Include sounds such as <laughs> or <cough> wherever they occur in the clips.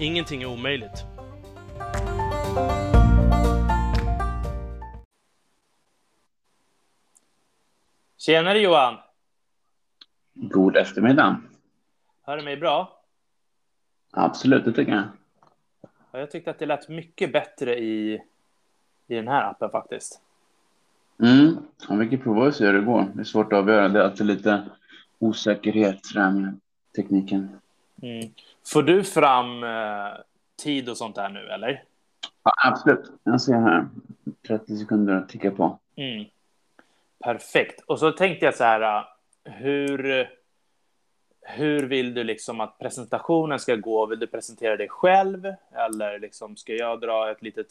Ingenting är omöjligt. Tjenare Johan! God eftermiddag. Hör du mig bra? Absolut, det tycker jag. Ja, Jag tyckte att det lät mycket bättre i, i den här appen faktiskt. Mm. Ja, vi kan prova och se hur det går. Det är svårt att avgöra. Det är alltid lite osäkerhet med tekniken. Mm. Får du fram eh, tid och sånt där nu eller? Ja, absolut. Jag ser här. 30 sekunder att ticka på. Mm. Perfekt. Och så tänkte jag så här, äh, hur, hur vill du liksom att presentationen ska gå? Vill du presentera dig själv eller liksom ska jag dra ett litet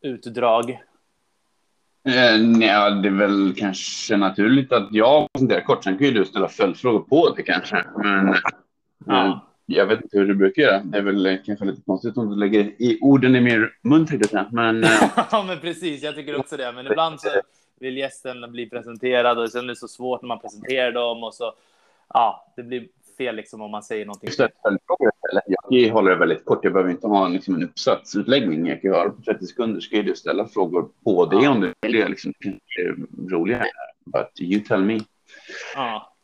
utdrag? Eh, nej, det är väl kanske naturligt att jag presenterar kort. Sen kan ju du ställa följdfrågor på det kanske. Men Ja. Jag vet inte hur du brukar göra. Det är väl kanske lite konstigt om du lägger i orden i min mun. tänkte jag säga. Men eh, <laughs> Ja, men precis. Jag tycker också det. Men ibland så vill gästen bli presenterad och sen är det så svårt när man presenterar dem och så. Ja, det blir fel liksom om man säger någonting. just det, följdfrågor istället. Jag hålla det väldigt kort. Jag behöver inte ha liksom, en uppsatsutläggning. Jag kan på 30 sekunder. Så kan du ställa frågor på det om du vill. Det är liksom det är roligare. But you tell me. Ja.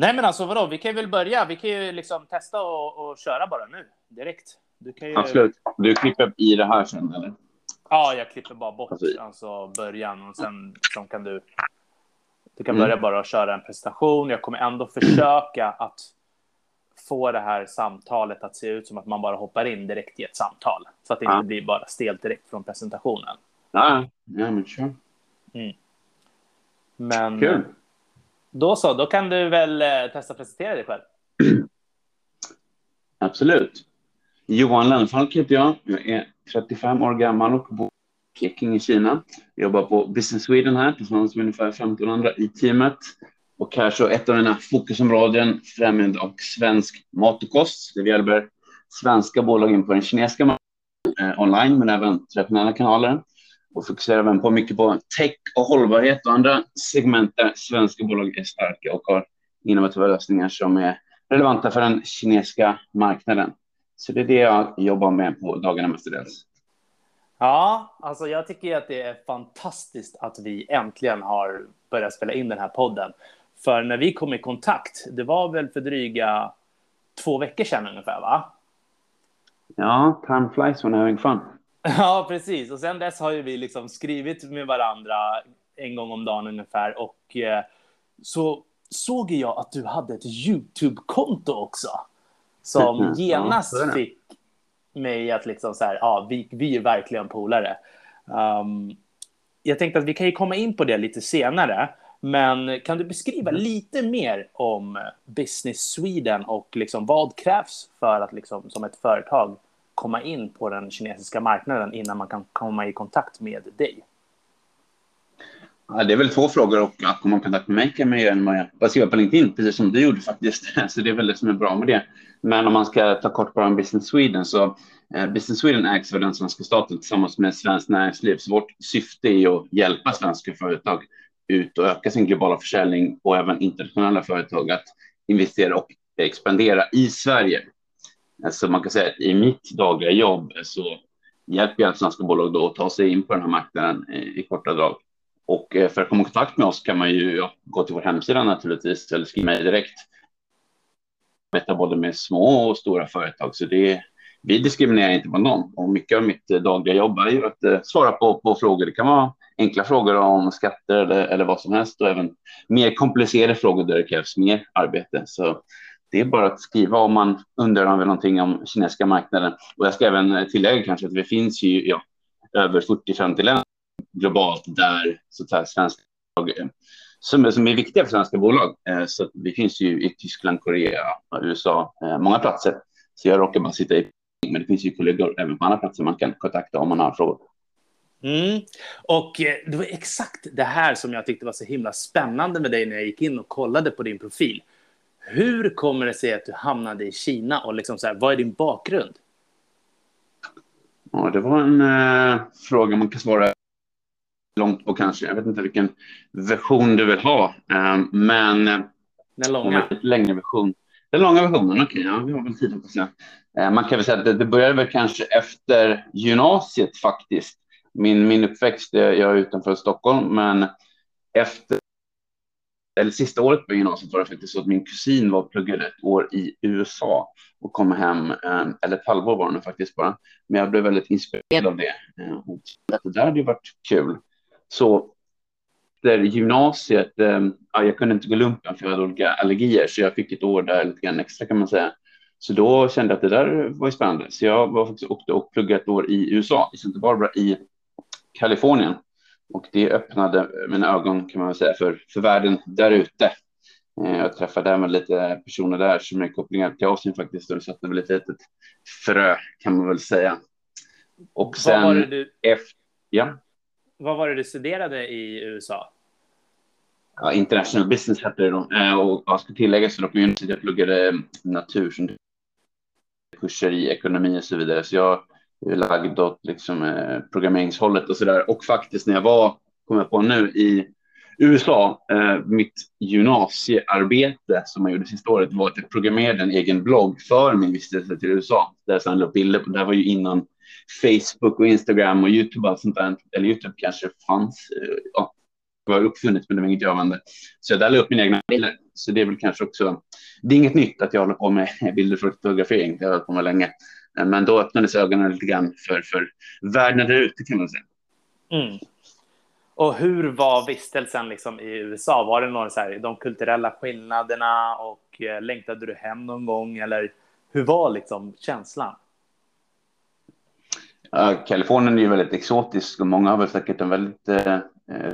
Nej, men alltså vadå? Vi kan väl börja. Vi kan ju liksom testa och, och köra bara nu direkt. Du kan ju... Absolut. Du klipper i det här sen, eller? Ja, jag klipper bara bort Alltså- alltså början och sen liksom kan du. Du kan Mm. börja bara köra en presentation. Jag kommer ändå försöka att få det här samtalet att se ut som att man bara hoppar in direkt i ett samtal så att det Ja. inte blir bara stelt direkt från presentationen. Ja, ja men kör. Men Kul då så, då kan du väl eh, testa testa presentera dig själv. <clears throat> Absolut. Johan Lennfalk heter jag. Jag är 35 år gammal och bor i Peking i Kina. Jag jobbar på Business Sweden här tillsammans med ungefär 15 andra i teamet. Och här så ett av mina fokusområden, främjande av svensk mat och kost. Det hjälper svenska bolag in på den kinesiska marknaden eh, online, men även traditionella kanaler. Och fokuserar även på mycket på tech och hållbarhet och andra segment där svenska bolag är starka och har innovativa lösningar som är relevanta för den kinesiska marknaden. Så det är det jag jobbar med på dagarna mestadels. Ja, alltså jag tycker att det är fantastiskt att vi äntligen har börjat spela in den här podden. För när vi kom i kontakt, det var väl för dryga två veckor sedan ungefär, va? Ja, time flies when having fun. <laughs> Ja, precis. Och sen dess har ju vi liksom skrivit med varandra en gång om dagen ungefär. Och eh, så såg jag att du hade ett YouTube-konto också. Som Mhm, ja, genast det. fick mig att liksom så här, ja, vi, vi är verkligen polare. Um, jag tänkte att vi kan ju komma in på det lite senare. Men kan du beskriva Mm. lite mer om Business Sweden och liksom vad krävs för att liksom, som ett företag komma in på den kinesiska marknaden innan man kan komma i kontakt med dig? Ja, det är väl två frågor och att komma i kontakt med mig kan man göra när man skriver på LinkedIn, precis som du gjorde faktiskt. <laughs> Så det är väl det som är bra med det. Men om man ska ta kort bara om Business Sweden så eh, Business Sweden ägs av den svenska staten tillsammans med Svenskt Näringsliv. Så vårt syfte är att hjälpa svenska företag ut och öka sin globala försäljning och även internationella företag att investera och expandera i Sverige. Så man kan säga att i mitt dagliga jobb så hjälper jag svenska bolag då att ta sig in på den här marknaden eh, i korta drag. Och eh, för att komma i kontakt med oss kan man ju gå till vår hemsida naturligtvis eller skriva mig direkt. Detta både med små och stora företag, så det, vi diskriminerar inte på någon. Och mycket av mitt eh, dagliga jobb är ju att svara på, på frågor. Det kan vara enkla frågor om skatter eller, eller vad som helst och även mer komplicerade frågor där det krävs mer arbete. Så det är bara att skriva om man undrar över någonting om kinesiska marknaden. Och jag ska även tillägga kanske att det finns ju ja, över 40-50 länder globalt där så att säga, svenska bolag, eh, som, är- som är viktiga för svenska bolag. Eh, Så vi finns ju i Tyskland, Korea, USA, eh, många platser. Så jag råkar bara sitta i men det finns ju kollegor även på andra platser man kan kontakta om man har frågor. Mm. Och eh, det var exakt det här som jag tyckte var så himla spännande med dig när jag gick in och kollade på din profil. Hur kommer det sig att du hamnade i Kina och liksom så här, vad är din bakgrund? Ja, det var en eh, fråga man kan svara långt på kanske. Jag vet inte vilken version du vill ha, eh, men den långa. Längre version. Den långa versionen, okej, okay, ja, vi har väl tid hoppas jag. Eh, man kan väl säga att det, det började väl kanske efter gymnasiet faktiskt. Min, min uppväxt, jag är utanför Stockholm, men efter eller sista året på gymnasiet var det faktiskt så att min kusin var pluggade ett år i USA och kom hem, eh, eller ett halvår var det faktiskt bara. Men jag blev väldigt inspirerad av det. Eh, det där hade ju varit kul. Så efter gymnasiet, eh, ja, jag kunde inte gå lumpen för jag hade olika allergier, så jag fick ett år där lite grann extra kan man säga. Så då kände jag att det där var spännande. Så jag var faktiskt åkte och pluggade ett år i USA, i Santa Barbara i Kalifornien. Och det öppnade mina ögon kan man säga för, för världen där ute. Eh, jag träffade även lite personer där som är kopplingar till Asien faktiskt och det satte väl ett litet frö kan man väl säga. Och sen vad var det du, efter, ja. Vad var det du studerade i USA? Ja, international business hette det då. Eh, och jag ska tillägga så då på jag pluggade natur kurser i ekonomi och så vidare. Så jag lagd åt liksom, eh, programmeringshållet och så där. Och faktiskt när jag var, kommer jag på nu, i USA, eh, mitt gymnasiearbete som jag gjorde sista året var att jag programmerade en egen blogg för min vistelse till USA. Där jag la upp bilder på, det här var ju innan Facebook och Instagram och YouTube och sånt där. Eller YouTube kanske fanns, eh, ja, var uppfunnet, men det var inget jag använde. Så jag där la upp mina egna bilder. Så det är väl kanske också, det är inget nytt att jag håller på med bilder för fotografering, det har jag hållit på med länge. Men då öppnades ögonen lite grann för, för världen där ute kan man säga. Mm. Och hur var vistelsen liksom i USA? Var det någon så här, de kulturella skillnaderna och eh, längtade du hem någon gång eller hur var liksom känslan? Uh, Kalifornien är ju väldigt exotisk och många har väl säkert en väldigt eh,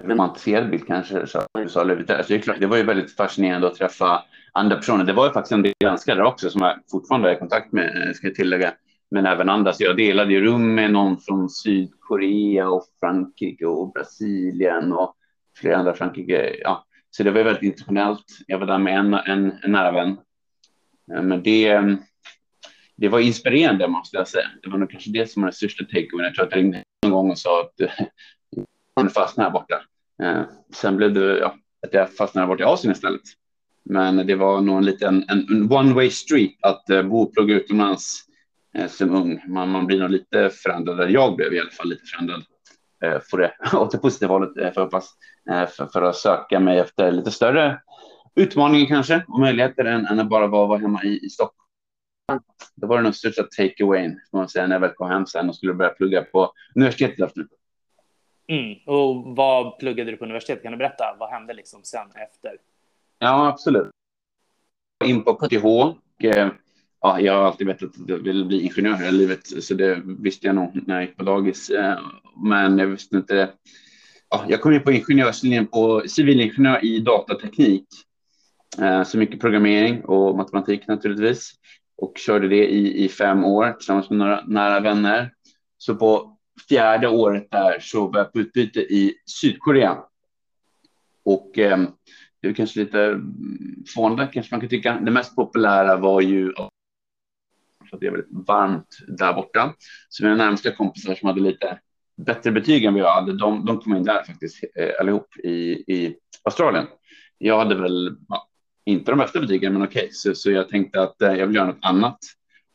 romantiserad bild kanske. Så USA alltså, det är klart, det var ju väldigt fascinerande att träffa andra personer. Det var ju faktiskt en del där också som jag fortfarande är i kontakt med, eh, ska jag tillägga men även andra. Så jag delade ju rum med någon från Sydkorea och Frankrike och Brasilien och flera andra Frankrike. Ja, så det var väldigt internationellt. Jag var där med en, en, en nära vän. Eh, men det, mm, det var inspirerande måste jag säga. Det var nog kanske det som var den största takeawayen. Jag tror att jag ringde någon gång och sa att eh, jag fastnade här borta. Eh, sen blev det ja, att jag fastnade borta i Asien istället. Men det var nog en liten en, one way street att bo och plugga utomlands som ung. Man, man blir nog lite förändrad, jag blev i alla fall lite förändrad eh, för det, <laughs> åt det positiva hållet eh, för, hoppas, för, för att söka mig efter lite större utmaningar kanske och möjligheter än, än att bara vara, vara hemma i, i Stockholm. Det var den största take-awayn, man säga, när jag väl kom hem sen och skulle börja plugga på universitetet efter. Mm. Och vad pluggade du på universitetet? Kan du berätta? Vad hände liksom sen efter? Ja, absolut. In på KTH och ja, jag har alltid vetat att jag vill bli ingenjör hela livet, så det visste jag nog när jag gick på dagis. Eh, men jag visste inte. Ja, jag kom in på ingenjörslinjen på civilingenjör i datateknik. Eh, så mycket programmering och matematik naturligtvis. Och körde det i, i fem år tillsammans med några nära vänner. Så på fjärde året där så var jag på utbyte i Sydkorea. Och eh, det är kanske lite fånigt, kanske man kan tycka. Det mest populära var ju för att det är väldigt varmt där borta. Så mina närmsta kompisar som hade lite bättre betyg än vad jag hade, de, de kom in där faktiskt eh, allihop i, i Australien. Jag hade väl ja, inte de bästa betygen, men okej, okay. så, så jag tänkte att eh, jag vill göra något annat.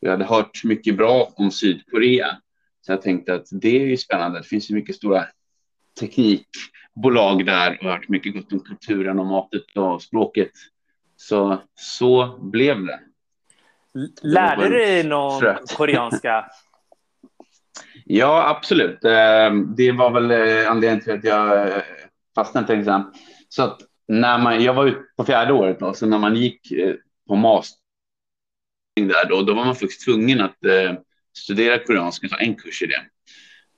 Jag hade hört mycket bra om Sydkorea, så jag tänkte att det är ju spännande. Det finns ju mycket stora teknikbolag där och hört mycket gott om kulturen och matet och språket. Så så blev det. Lärde du dig någon trött. <laughs> koreanska? ja, absolut. Ehm, det var väl eh, anledningen till att jag eh, fastnade till exempel. Så att när man, jag var ute på fjärde året då, så när man gick eh, på master där då, då var man faktiskt tvungen att studera koreanska, ta en kurs i det.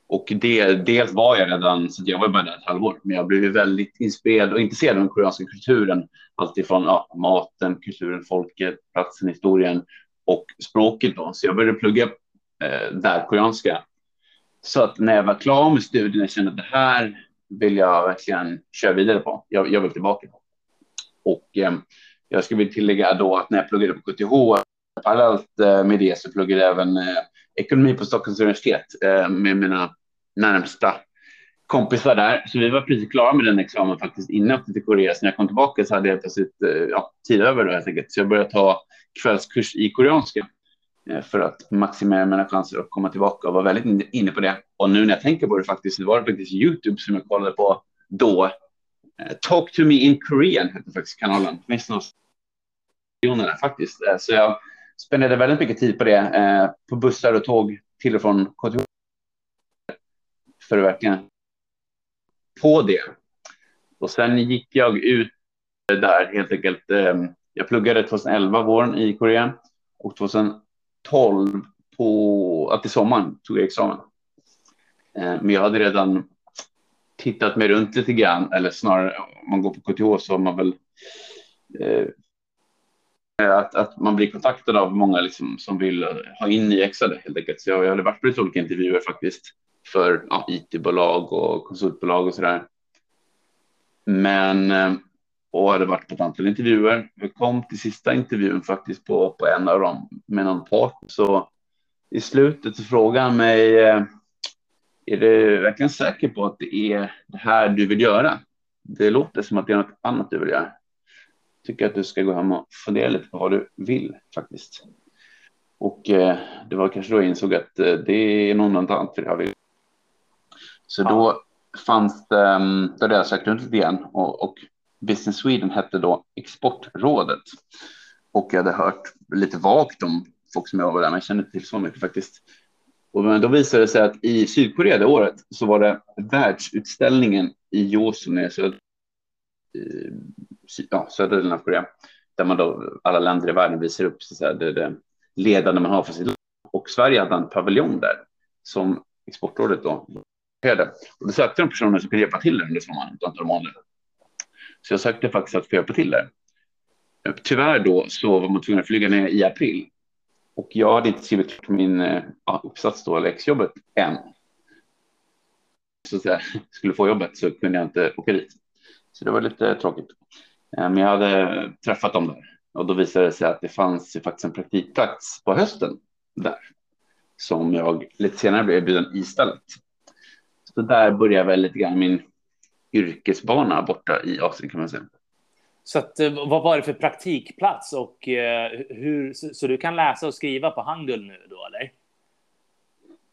Och det, dels var jag redan, så jag var bara där ett halvår, men jag blev väldigt inspirerad och intresserad av den koreanska kulturen. Alltifrån ja, maten, kulturen, folket, platsen, historien och språket då. Så jag började plugga eh, där koreanska. Så att när jag var klar med studierna kände att det här vill jag verkligen köra vidare på. Jag, jag vill tillbaka. Och eh, jag skulle vilja tillägga då att när jag pluggade på KTH parallellt eh, med det så pluggade jag även eh, ekonomi på Stockholms universitet eh, med mina närmsta kompisar där. Så vi var precis klara med den examen faktiskt innan jag åkte till Korea. Så när jag kom tillbaka så hade jag plötsligt eh, ja, tid över då helt enkelt. Så jag började ta kvällskurs i koreanska eh, för att maximera mina chanser att komma tillbaka och var väldigt inne på det. Och nu när jag tänker på det faktiskt, det var det faktiskt Youtube som jag kollade på då. Eh, Talk to me in Korean hette faktiskt kanalen. Det finns några faktiskt. Så jag spenderade väldigt mycket tid på det, på bussar och tåg till och från KTH. För att verkligen på det. Och sen gick jag ut där helt enkelt. Ehm, jag pluggade 2011 våren i Korea och 2012 på att i sommaren tog jag examen. Ehm, men jag hade redan tittat mig runt lite grann, eller snarare om man går på KTH så har man väl eh, att, att man blir kontaktad av många liksom, som vill ha in nyexade helt enkelt. Så jag, jag hade varit på lite olika intervjuer faktiskt för ja, IT-bolag och konsultbolag och så där. Men eh, och hade varit på ett antal intervjuer. Jag kom till sista intervjun faktiskt på, på en av dem med någon part. Så i slutet så frågade han mig, eh, är du verkligen säker på att det är det här du vill göra? Det låter som att det är något annat du vill göra tycker att du ska gå hem och fundera lite på vad du vill faktiskt. Och eh, det var kanske då jag insåg att eh, det är något annat för det jag vill. Så ja. då fanns det, um, då hade jag sökt runt lite grann och, och Business Sweden hette då Exportrådet. Och jag hade hört lite vagt om folk som jag var där, men jag kände inte till så mycket faktiskt. Och men då visade det sig att i Sydkorea det året så var det världsutställningen i Joseon, så ja, södra delen av Korea, där man då alla länder i världen visar upp så att det, det ledande man har för sitt land. Och Sverige hade en paviljong där som Exportrådet då. Och då sökte de personer som kunde hjälpa till där under sommaren, ett antal månader. Så jag sökte faktiskt att få hjälpa till där. Eh, tyvärr då så var man tvungen att flyga ner i april. Och jag hade inte skrivit min eh, ja, uppsats då, eller exjobbet än. Så att jag <laughs> skulle få jobbet så kunde jag inte åka dit. Så det var lite tråkigt. Eh, men jag hade träffat dem där och då visade det sig att det fanns ju faktiskt en praktikplats på hösten där som jag lite senare blev erbjuden istället. Så där började väl lite grann min yrkesbana borta i Asien kan man säga. Så att, eh, vad var det för praktikplats och eh, hur, så du kan läsa och skriva på hangul nu då eller?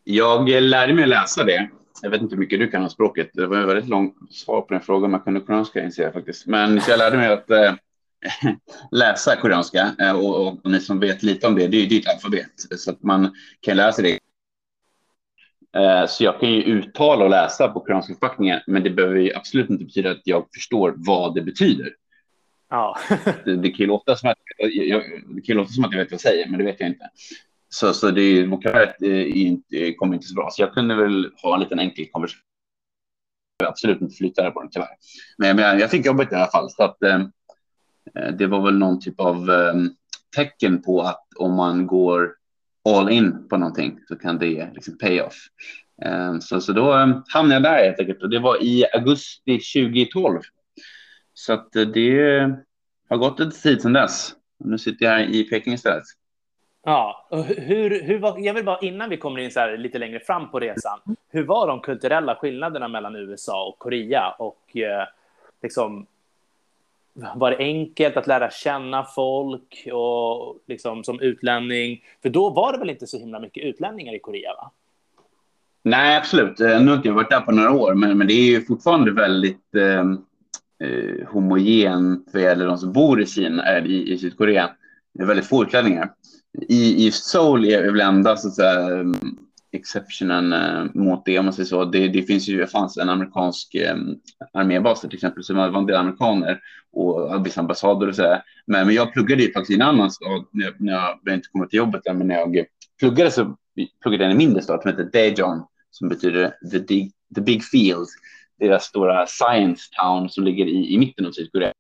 Jag lärde mig läsa det jag vet inte hur mycket du kan om språket. Det var ett väldigt långt svar på den frågan. Man kunde koreanska inser jag faktiskt. Men så jag lärde mig att äh, <laughs> läsa koreanska och, och, och, ni som vet lite om det, det är ju ditt alfabet så att man kan sig det. Äh, så jag kan ju uttala och läsa på koreanska förpackningar, men det behöver ju absolut inte betyda att jag förstår vad det betyder. Ja. <laughs> det, det, kan låta som att, jag, det kan låta som att jag vet vad jag säger, men det vet jag inte. Så, så det vokabuläret eh, kom inte så bra. Så jag kunde väl ha en liten enkel konversation. Absolut inte flytta på den tyvärr. Men, men jag fick jobbet i alla fall. Så att, eh, eh, det var väl någon typ av eh, tecken på att om man går all in på någonting så kan det liksom pay off. Ehm, så, så då ehm, hamnade jag där helt enkelt. Och det var i augusti 2012. Så att eh, det har gått lite tid sedan dess. Nu sitter jag här i Peking istället. Ja, och hur, hur var, jag vill bara innan vi kommer in så här lite längre fram på resan, hur var de kulturella skillnaderna mellan USA och Korea? Och eh, liksom, var det enkelt att lära känna folk och liksom som utlänning? För då var det väl inte så himla mycket utlänningar i Korea? va? Nej, absolut. Eh, nu har jag varit där på några år, men, men det är ju fortfarande väldigt eh, eh homogent vad gäller de som bor i Kina, i, i Sydkorea. Det är väldigt få utlänningar i, i Seoul är väl enda så att säga, exceptionen eh, mot det om man säger så. Det, det finns ju, det fanns en amerikansk eh, armébas till exempel som var en del amerikaner och vissa ambassader och så där. Men, men jag pluggade ju faktiskt i en annan stad när jag, när jag inte kommit till jobbet där, men när jag pluggade så pluggade jag i en mindre stad som heter Daejeon som betyder the big, the big field. Deras stora science town som ligger i, i mitten av Sydkorea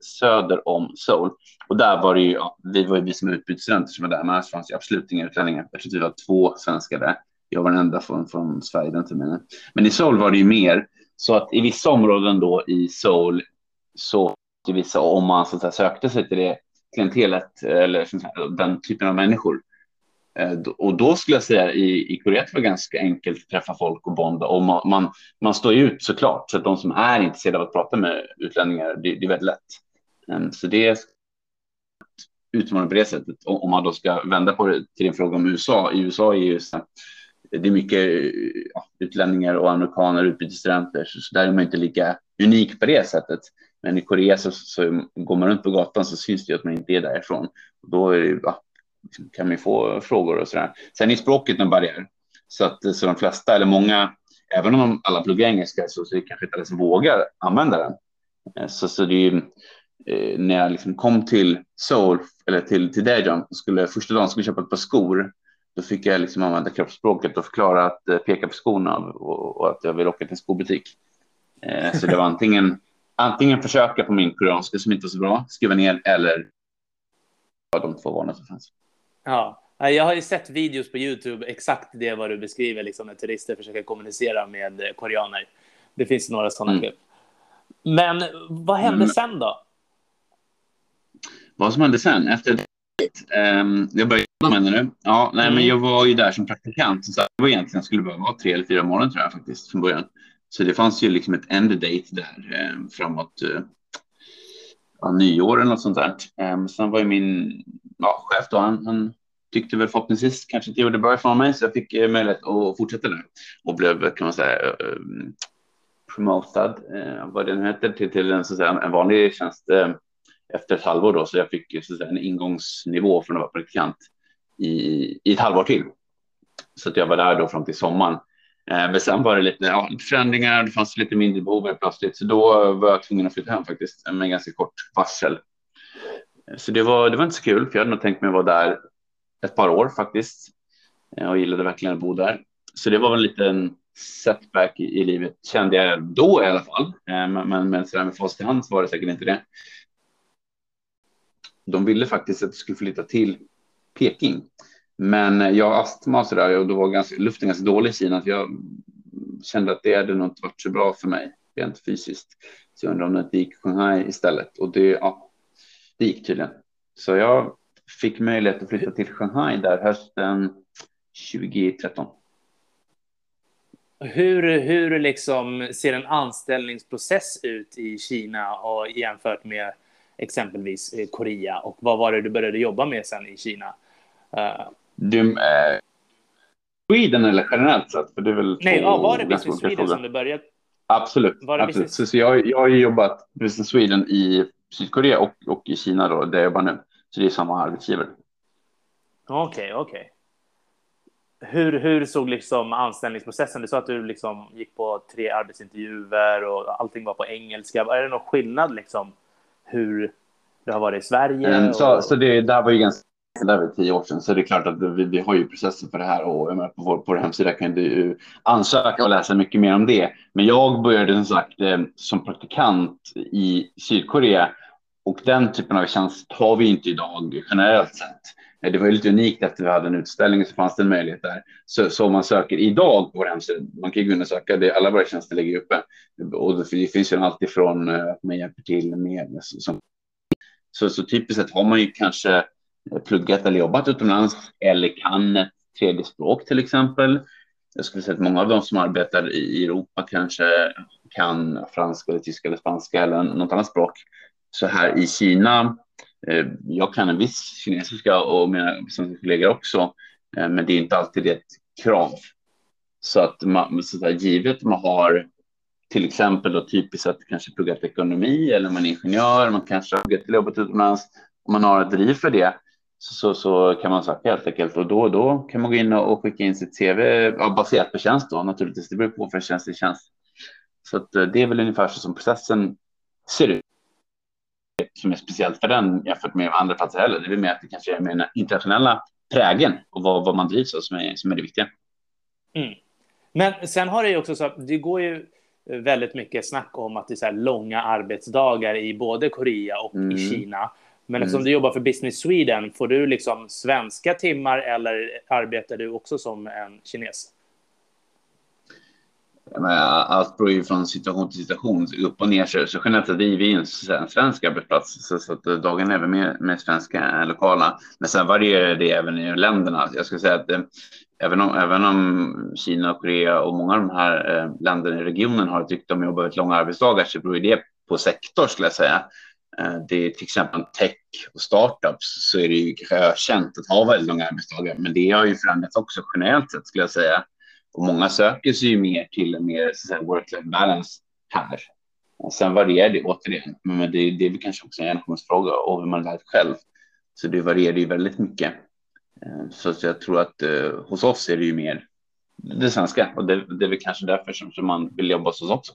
söder om Seoul. Och där var det ju, ja, vi var ju vi som utbytesstudenter som var där, men annars fanns det absolut inga utlänningar. Jag tror vi var två svenskar där. Jag var den enda från, från Sverige den terminen. Men i Seoul var det ju mer, så att i vissa områden då i Seoul så i vissa, om man så att säga, sökte sig till det klientelet eller här, den typen av människor. Eh, och då skulle jag säga i, i Korea var det ganska enkelt att träffa folk och bonda och man, man, man står ut såklart. Så att de som är intresserade av att prata med utlänningar, det, det är väldigt lätt. Ehm, så det är utmanande på det sättet. Om man då ska vända på det till en fråga om USA. I USA är ju det är mycket ja, utlänningar och amerikaner, utbytesstudenter, så där är man inte lika unik på det sättet. Men i Korea så, så går man runt på gatan så syns det att man inte är därifrån. Och då är det, ja, liksom, kan man få frågor och så där. Sen är språket en barriär. Så att så de flesta, eller många, även om alla pluggar engelska så, så är det kanske inte alla som vågar använda den. Ehm, så, så det är ju, eh, när jag liksom kom till Seoul, eller till, till Daejeon, skulle första dagen skulle jag köpa ett par skor. Då fick jag liksom använda kroppsspråket och förklara att eh, peka på skorna och, och, att jag vill åka till en skobutik. Eh, så det var antingen <laughs> antingen försöka på min koreanska som inte var så bra, skriva ner eller de två vanliga som fanns. Ja, jag har ju sett videos på Youtube, exakt det vad du beskriver, liksom när turister försöker kommunicera med koreaner. Det finns några sådana mm. klipp. Men vad hände mm. sen då? Vad som hände sen? Efter um, jag började med nu. Ja, nej, mm. men jag var ju där som praktikant. Så det var egentligen skulle bara vara tre eller fyra månader tror jag faktiskt från början. Så det fanns ju liksom ett end date där eh, framåt eh, ja, nyår eller något sånt där. Eh, sen var ju min ja, chef då, han, han tyckte väl förhoppningsvis kanske inte gjorde bra ifrån mig, så jag fick eh, möjlighet att fortsätta där och blev kan man säga eh, promotad, eh, vad det nu heter, till, till en, så att säga, en vanlig tjänst eh, efter ett halvår då, så jag fick så att säga, en ingångsnivå från att vara praktikant i, i ett halvår till. Så att jag var där då fram till sommaren Eh, men sen var det lite, ja, lite förändringar, det fanns lite mindre behov plötsligt, så då var jag tvungen att flytta hem faktiskt med ganska kort varsel. Eh, så det var, det var inte så kul, för jag hade nog tänkt mig att vara där ett par år faktiskt eh, och gillade verkligen att bo där. Så det var en liten setback i, i livet, kände jag då i alla fall. Eh, men, men, men så där med fast i hand så var det säkert inte det. De ville faktiskt att jag skulle flytta till Peking men eh, jag har astma och så där och då var ganska, luften ganska dålig i Kina. Så jag kände att det hade nog inte varit så bra för mig rent fysiskt. Så jag undrar om det inte gick Shanghai istället. Och det, ja, det gick tydligen. Så jag fick möjlighet att flytta till Shanghai där hösten 2013. Hur, hur liksom ser en anställningsprocess ut i Kina och jämfört med exempelvis Korea? Och vad var det du började jobba med sen i Kina? Uh, du, eh, Sweden eller generellt sett? För det är väl Nej, ja, var det Business Sweden fråga. som du började? Absolut. Absolut. Så, så jag, jag har jobbat Business Sweden i Sydkorea och, och i Kina då, där jag jobbar nu. Så det är samma arbetsgivare. Okej, okay, okej. Okay. Hur, hur såg liksom anställningsprocessen? Du sa att du liksom gick på tre arbetsintervjuer och allting var på engelska. Är det någon skillnad liksom hur det har varit i Sverige? Mm, så, och... så det där var ju ganska det var tio år sedan, så det är klart att vi, vi har ju processen för det här och på vår, på vår hemsida kan du ansöka och läsa mycket mer om det. Men jag började som sagt eh, som praktikant i Sydkorea och den typen av tjänst har vi inte idag generellt sett. Eh, det var lite unikt efter vi hade en utställning så fanns det en möjlighet där. Så, så om man söker idag på vår hemsida, man kan ju gå in och söka, det, alla våra tjänster ligger uppe. Och det finns ju alltifrån eh, att man hjälper till med. Som, så, så typiskt sett har man ju kanske eh, pluggat eller jobbat utomlands eller kan ett tredje språk till exempel. Jag skulle säga att många av de som arbetar i Europa kanske kan franska eller tyska eller spanska eller något annat språk. Så här i Kina, Eh, jag kan en viss kinesiska och mina svenska kollegor också, eh, men det är inte alltid ett krav. Så att man, så där, givet man har till exempel då typiskt att kanske pluggat ekonomi eller man är ingenjör, man kanske har pluggat jobbat utomlands, om man har ett driv för det, så, så kan man söka helt enkelt och då och då kan man gå in och skicka in sitt CV ja, baserat på tjänst då naturligtvis. Det beror på för tjänst till tjänst. Så att, eh, det är väl ungefär så som processen ser ut. Som är speciellt för den jämfört med andra platser heller. Det är mer att det kanske är med den internationella prägen och vad, vad man drivs av som är, som är det viktiga. Mm. Men sen har det ju också så att det går ju väldigt mycket snack om att det är så långa arbetsdagar i både Korea och mm. i Kina. Men eftersom mm. du jobbar för Business Sweden, får du liksom svenska timmar eller arbetar du också som en kines? Allt beror ju från situation till situation, upp och ner. Så generellt sett är vi en svensk arbetsplats, så, så att eh, dagen är väl mer, mer svenska än lokala. Men sen varierar det även i länderna. Alltså, jag skulle säga att eh, även, om, även om Kina och Korea och många av de här eh, länderna i regionen har ett rykte om att jobba väldigt långa arbetsdagar så beror det på sektor skulle jag säga. Eh, det är till exempel tech och startups så är det ju kanske ökänt att ha väldigt långa arbetsdagar, men det har ju förändrats också generellt sett skulle jag säga. Och många söker sig ju mer till en mer work-life balance här. Och sen varierar det återigen, men det, det är väl kanske också en generationsfråga och hur man lär själv. Så det varierar ju väldigt mycket. Eh, så jag tror att eh, hos oss är det ju mer det svenska och det, det är väl kanske därför som, som man vill jobba hos oss också.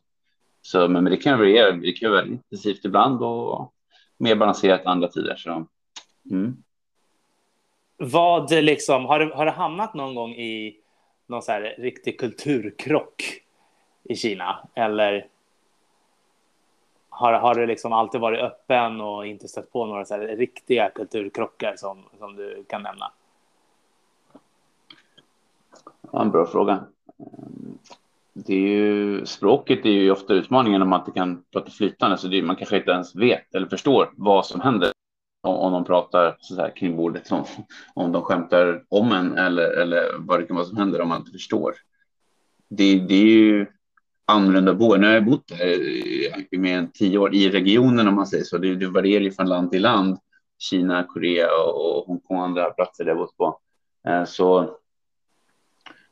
Så, men, men det kan variera. Det kan vara intensivt ibland och mer balanserat andra tider. Så, mm. Vad liksom, har, det, har det hamnat någon gång i någon så här riktig kulturkrock i Kina? Eller har, har du liksom alltid varit öppen och inte stött på några så riktiga kulturkrockar som, som du kan nämna? Ja, en bra fråga. Det är ju, språket är ju ofta utmaningen om man inte kan prata flytande, så det, man kanske inte ens vet eller förstår vad som händer om, om de pratar så här kring bordet, om, om de skämtar om en eller, eller vad det kan vara som händer om man inte förstår. Det, det är ju annorlunda att bo. Nu har jag bott här i mer än tio år i regionen om man säger så. Det, det varierar ju från land till land. Kina, Korea och Hongkong och andra platser där jag bott på. Eh, så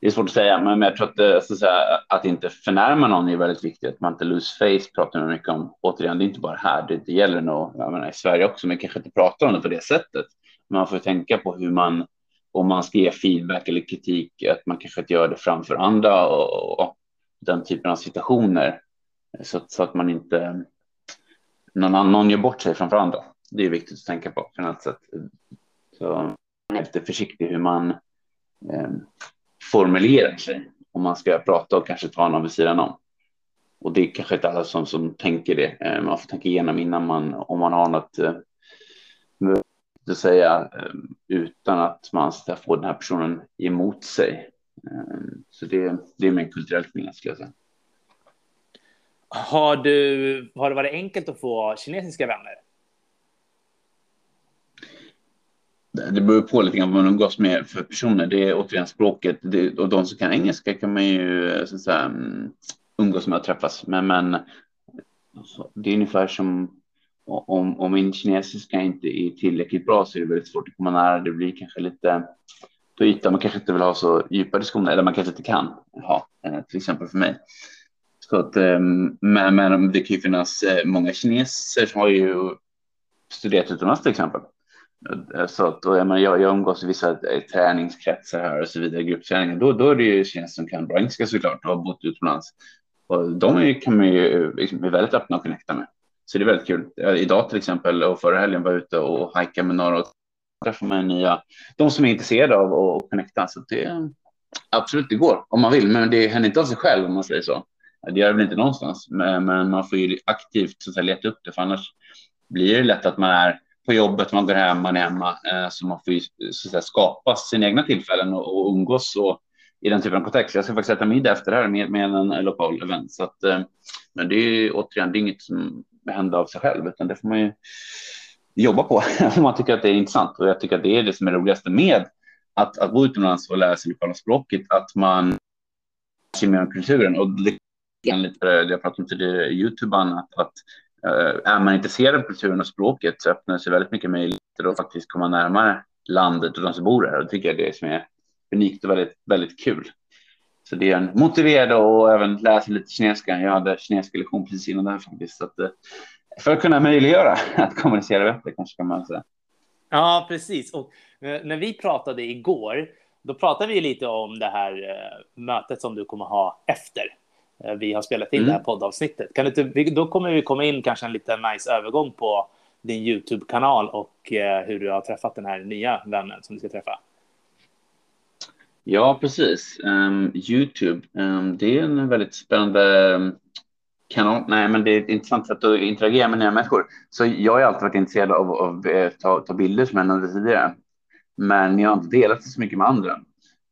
det är svårt att säga, men jag tror att, det, så att, säga, att inte förnärma någon är väldigt viktigt. Att man inte lose face pratar man mycket om. Återigen, det är inte bara här, det, det gäller nog jag menar, i Sverige också, men kanske inte pratar om det på det sättet. Man får tänka på hur man, om man ska ge feedback eller kritik, att man kanske inte gör det framför andra och, och den typen av situationer. Eh, så, så, att man inte, någon, någon gör bort sig framför andra. Det är viktigt att tänka på generellt sett. Så man är lite försiktig hur man eh, formulerar sig om man ska prata och kanske ta någon vid sidan om. Och det är kanske inte alla som, som tänker det. Eh, man får tänka igenom innan man, om man har något eh, att säga eh, utan att man ska få den här personen emot sig. Så det, det är min kulturellt minne, skulle jag säga. Har, du, har det varit enkelt att få kinesiska vänner? Det beror på lite grann vad man umgås med för personer. Det är återigen språket det, och de som kan engelska kan man ju eh, så att säga, mm, umgås med och träffas. Men, men alltså, det är ungefär som om, om min kinesiska inte är tillräckligt bra så är det väldigt svårt att komma nära. Det blir kanske lite på ytan. Man kanske inte vill ha så djupa diskussioner eller man kanske inte kan ha, eh, till exempel för mig. Så att, ehm, men, men det kan ju finnas eh, många kineser som har ju studerat utomlands till exempel Eh, så att, och jag, menar, jag, jag umgås i vissa eh, träningskretsar här och så vidare, gruppträningar. Då, då är det ju tjänster som kan bra engelska såklart och har bott utomlands. Och de är, kan man ju eh, liksom, är väldigt öppna och connecta med. Så det är väldigt kul. Idag till exempel och förra helgen var jag ute och hajkade med några och träffade man nya, de som är intresserade av att connecta. Så det absolut, det går om man vill, men det händer inte av sig själv om man säger så. Det gör det väl inte någonstans, men, men man får ju aktivt så att säga, leta upp det, för annars blir det lätt att man är på jobbet, man går hem, man är hemma. Eh, så man får ju så säga, skapa sina egna tillfällen och, och umgås och, i den typen av kontext. Jag ska faktiskt äta middag efter det här med, med en lokal event. Så att, eh, men det är återigen, det är inget som händer av sig själv, utan det får man ju jobba på <laughs> om man tycker att det är intressant. Och jag tycker att det är det som är roligaste med att, att bo utomlands och lära sig lokala språket, att man ser mer om kulturen. Och det är lite, jag pratade om i Youtube, att, att Eh, är man intresserad av kulturen och språket så öppnar sig väldigt mycket möjligheter att faktiskt komma närmare landet och de som bor här. Och det tycker jag det är som är unikt och väldigt, väldigt kul. Så det är en motiverad och även läsa lite kinesiska. Jag hade kinesiska lektion precis innan det här faktiskt. Så att, eh, för att kunna möjliggöra <laughs> att kommunicera bättre kanske kan man säga. Ja, precis. Och eh, när vi pratade igår, då pratade vi lite om det här mötet som du kommer ha efter vi har spelat in mm. det här poddavsnittet. Kan du, då kommer vi komma in kanske en liten nice övergång på din YouTube-kanal och eh, hur du har träffat den här nya vännen som du ska träffa. Ja, precis. Um, Youtube, um, det är en väldigt spännande Kanon. Nej, men det är ett intressant sätt att interagera med nya människor. Så jag har alltid varit intresserad av att eh, ta, ta bilder som jag nämnde tidigare. Men jag har inte delat det så mycket med andra.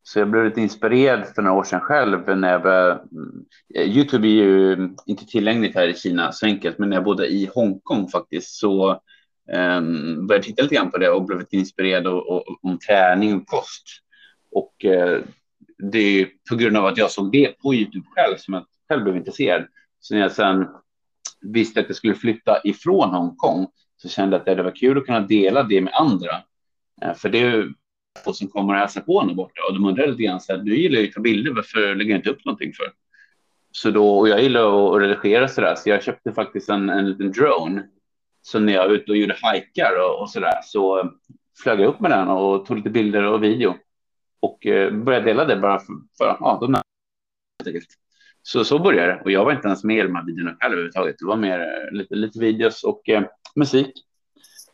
Så jag blev lite inspirerad för några år sedan själv när jag började. Mm, Youtube är ju inte tillgängligt här i Kina så enkelt, men när jag bodde i Hongkong faktiskt så um, började jag titta lite grann på det och blev lite inspirerad och, och, om träning och kost. Och uh, det är på grund av att jag såg det på Youtube själv som jag själv blev intresserad. Så när jag sen visste att jag skulle flytta ifrån Hongkong så kände jag att det var kul att kunna dela det med andra. Eh, för det och som kommer och hälsar på honom borta. Och de undrar lite grann så här, du gillar ju att ta bilder, varför lägger du inte upp någonting för? Så då, och jag gillar att redigera så där, så jag köpte faktiskt en, en liten drone. Så när jag var ute och gjorde hajkar och, och så där så flög jag upp med den och tog lite bilder och video. Och eh, började dela det bara för, för ja, de så så började det. Och jag var inte ens med i de här videorna själv överhuvudtaget. Det var mer eh, lite, lite videos och eh, musik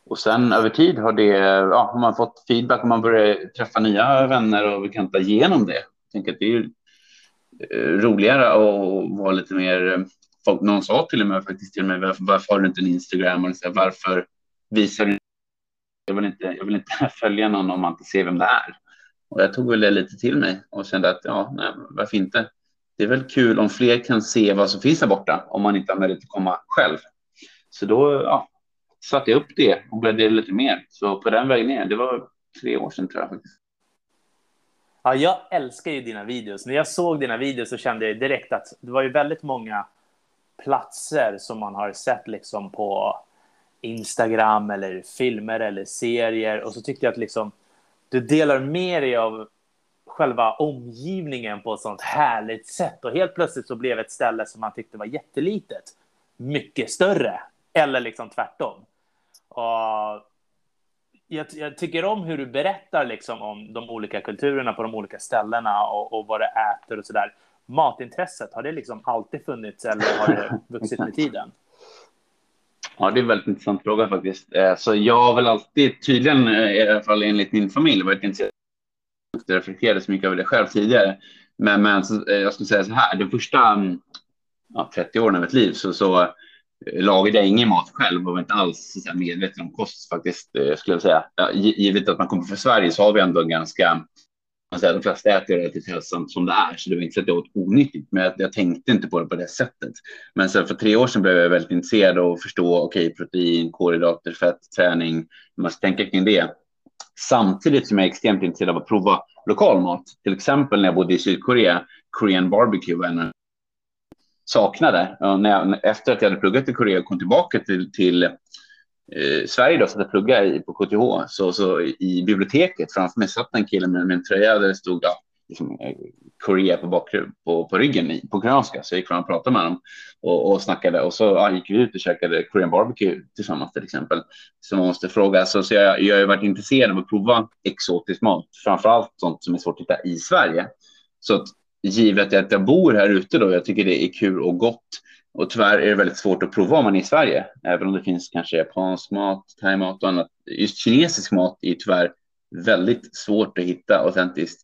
och sen över tid har, det, ja, har man fått feedback och man börjar träffa nya vänner och bekanta genom det. Jag tänker att det är eh, roligare att vara lite mer, eh, folk, någon sa till och med faktiskt till mig, varför, varför har du inte en Instagram? Och så, varför visar du jag vill, inte, jag vill inte <laughs> följa någon om man inte ser vem det är. Och jag tog väl det lite till mig och kände att ja, nej, varför inte? Det är väl kul om fler kan se vad som finns där borta om man inte har möjlighet att komma själv. Så då, ja, satte jag upp det och började dela lite mer. Så på den vägen ner, det var tre år sedan tror jag faktiskt. Ja, jag älskar ju dina videos. När jag såg dina videos så kände jag direkt att det var ju väldigt många platser som man har sett liksom på Instagram eller filmer eller serier och så tyckte jag att liksom du delar med dig av själva omgivningen på ett sånt härligt sätt och helt plötsligt så blev ett ställe som man tyckte var jättelitet mycket större eller liksom tvärtom. Och jag, jag, tycker om hur du berättar liksom om de olika kulturerna på de olika ställena och, och vad du äter och så där. Matintresset, har det liksom alltid funnits eller har det vuxit med tiden? Ja, det är en väldigt intressant fråga faktiskt. Eh, så jag har väl alltid, tydligen eh, i alla fall enligt min familj, varit intresserad av reflekterade så mycket över det själv tidigare. Men, men så, eh, jag skulle säga så här, de första mm, ja, 30 åren av mitt liv så, så lagade jag ingen mat själv och var inte alls så medveten om kost faktiskt, eh, skulle jag säga. Ja, givet att man kommer från Sverige så har vi ändå en ganska, man säger, de flesta äter relativt hälsosamt som det är, så det var inte så att jag åt onyttigt, men jag, jag, tänkte inte på det på det sättet. Men sen för tre år sedan blev jag väldigt intresserad och förstå, okej, okay, protein, kolhydrater, fett, träning, man ska tänka kring det. Samtidigt som jag är extremt intresserad av att prova lokal mat, till exempel när jag bodde i Sydkorea, Korean barbecue var en saknade. när jag, efter att jag hade pluggat i Korea och kom tillbaka till, till eh, Sverige då, för att jag pluggade på KTH, så, så i biblioteket framför mig satt en kille med, med en tröja där det stod ja, liksom, eh, Korea på, bak, på, på ryggen på koreanska. Så jag gick fram och pratade med honom och, och snackade och så ja, gick vi ut och käkade Korean barbecue tillsammans till exempel. Så man måste fråga. Så, så jag, jag har varit intresserad av att prova exotisk mat, framför allt sånt som är svårt att hitta i Sverige. Så givet att jag bor här ute då, jag tycker det är kul och gott. Och tyvärr är det väldigt svårt att prova om man är i Sverige, även om det finns kanske japansk mat, thaimat och annat. Just kinesisk mat är tyvärr väldigt svårt att hitta autentiskt.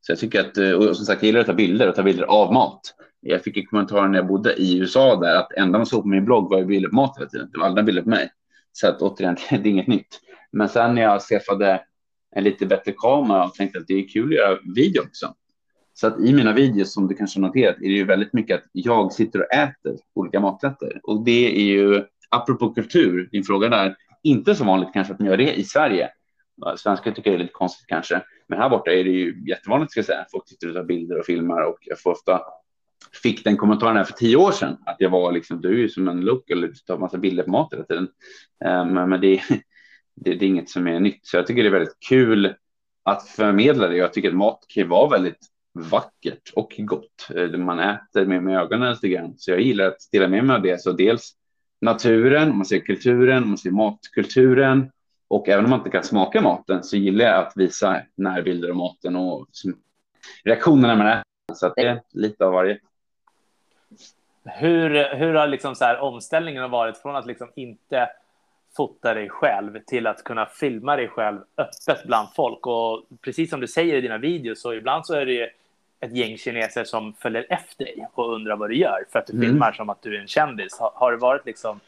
Så jag tycker att, och som sagt, jag gillar att ta bilder och ta bilder av mat. Jag fick en kommentar när jag bodde i USA där att enda man såg på min blogg var bilder på mat hela tiden. Det var aldrig bilder på mig. Så att återigen, <laughs> det är inget nytt. Men sen när jag skaffade en lite bättre kamera och tänkte att det är kul att göra video också. Så att i mina videos som du kanske har noterat är det ju väldigt mycket att jag sitter och äter olika maträtter. Och det är ju, apropå kultur, din fråga där, inte så vanligt kanske att man gör det i Sverige. Svenskar tycker det är lite konstigt kanske, men här borta är det ju jättevanligt ska jag säga. Folk sitter och tar bilder och filmar och jag får ofta fick den kommentaren här för tio år sedan att jag var liksom, du är ju som en local, du tar massa bilder på mat hela tiden. Eh, men, men det, <laughs> det, det, är inget som är nytt, så jag tycker det är väldigt kul att förmedla det. Jag tycker att mat kan ju vara väldigt vackert och gott. Eh, man äter med, med ögonen lite grann. Så jag gillar att dela med mig av det. Så dels naturen, man ser kulturen, man ser matkulturen. Och även om man inte kan smaka maten så gillar jag att visa närbilder av maten och reaktionerna man äter. Så att det är lite av varje. Hur, hur har liksom så här omställningen varit från att liksom inte fota dig själv till att kunna filma dig själv öppet bland folk. Och precis som du säger i dina videos så ibland så är det ett gäng kineser som följer efter dig och undrar vad du gör för att du Mm. filmar som att du är en kändis. Har, har det varit liksom...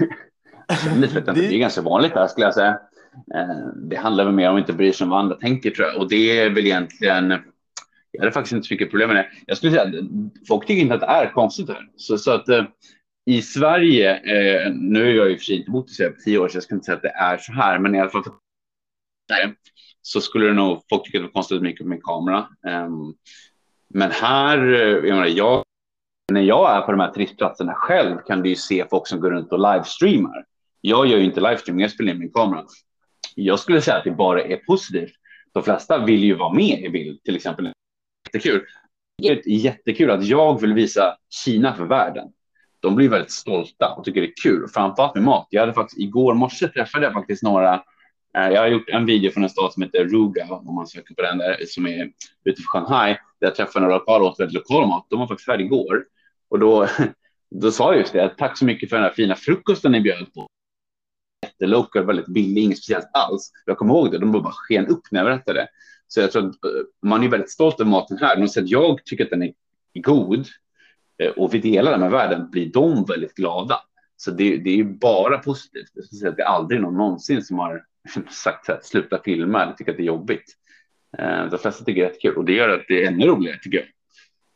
<laughs> Kändis vet jag inte. Det är ganska vanligt där skulle jag säga. Eh, Det handlar väl mer om att inte bry sig om vad andra tänker tror jag. Och det är väl egentligen. Jag hade faktiskt inte så mycket problem med det. Jag skulle säga att folk tycker inte att det är konstigt här. Så, så att eh, i Sverige, eh, nu har jag ju för sig inte bott i Sverige på tio år så jag ska inte säga att det är så här, men i alla fall nej, så skulle det nog folk tycka det var konstigt mycket med kamera. Ehm, men här, eh, jag, menar, jag, när jag är på de här turistplatserna själv kan du ju se folk som går runt och livestreamar. Jag gör ju inte livestreaming, jag spelar in min kamera. Jag skulle säga att det bara är positivt. De flesta vill ju vara med i bild, till exempel. Jättekul. Jättekul att jag vill visa Kina för världen. De blir väldigt stolta och tycker det är kul, framförallt med mat. Jag hade faktiskt igår morse träffade jag faktiskt några. Eh, jag har gjort en video från en stad som heter Ruga, om man söker på den där, som är ute för Shanghai. Där jag träffade några lokala och åt väldigt lokal mat. De var faktiskt färdiga igår och då, <laughs> då sa jag just det. Tack så mycket för den här fina frukosten ni bjöd på Jättelokal, väldigt billig, inget speciellt alls. Jag kommer ihåg det, de bara sken upp när jag berättade. Så jag tror att eh, man är väldigt stolt över maten här. De säger att jag tycker att den är god eh, och vi delar den med världen, blir de väldigt glada. Så det, det är ju bara positivt. Jag skulle säga att det är aldrig någon någonsin som har <laughs> sagt att sluta filma eller tycker att det är jobbigt. Eh, de flesta tycker det är jättekul och det gör att det är ännu roligare tycker jag.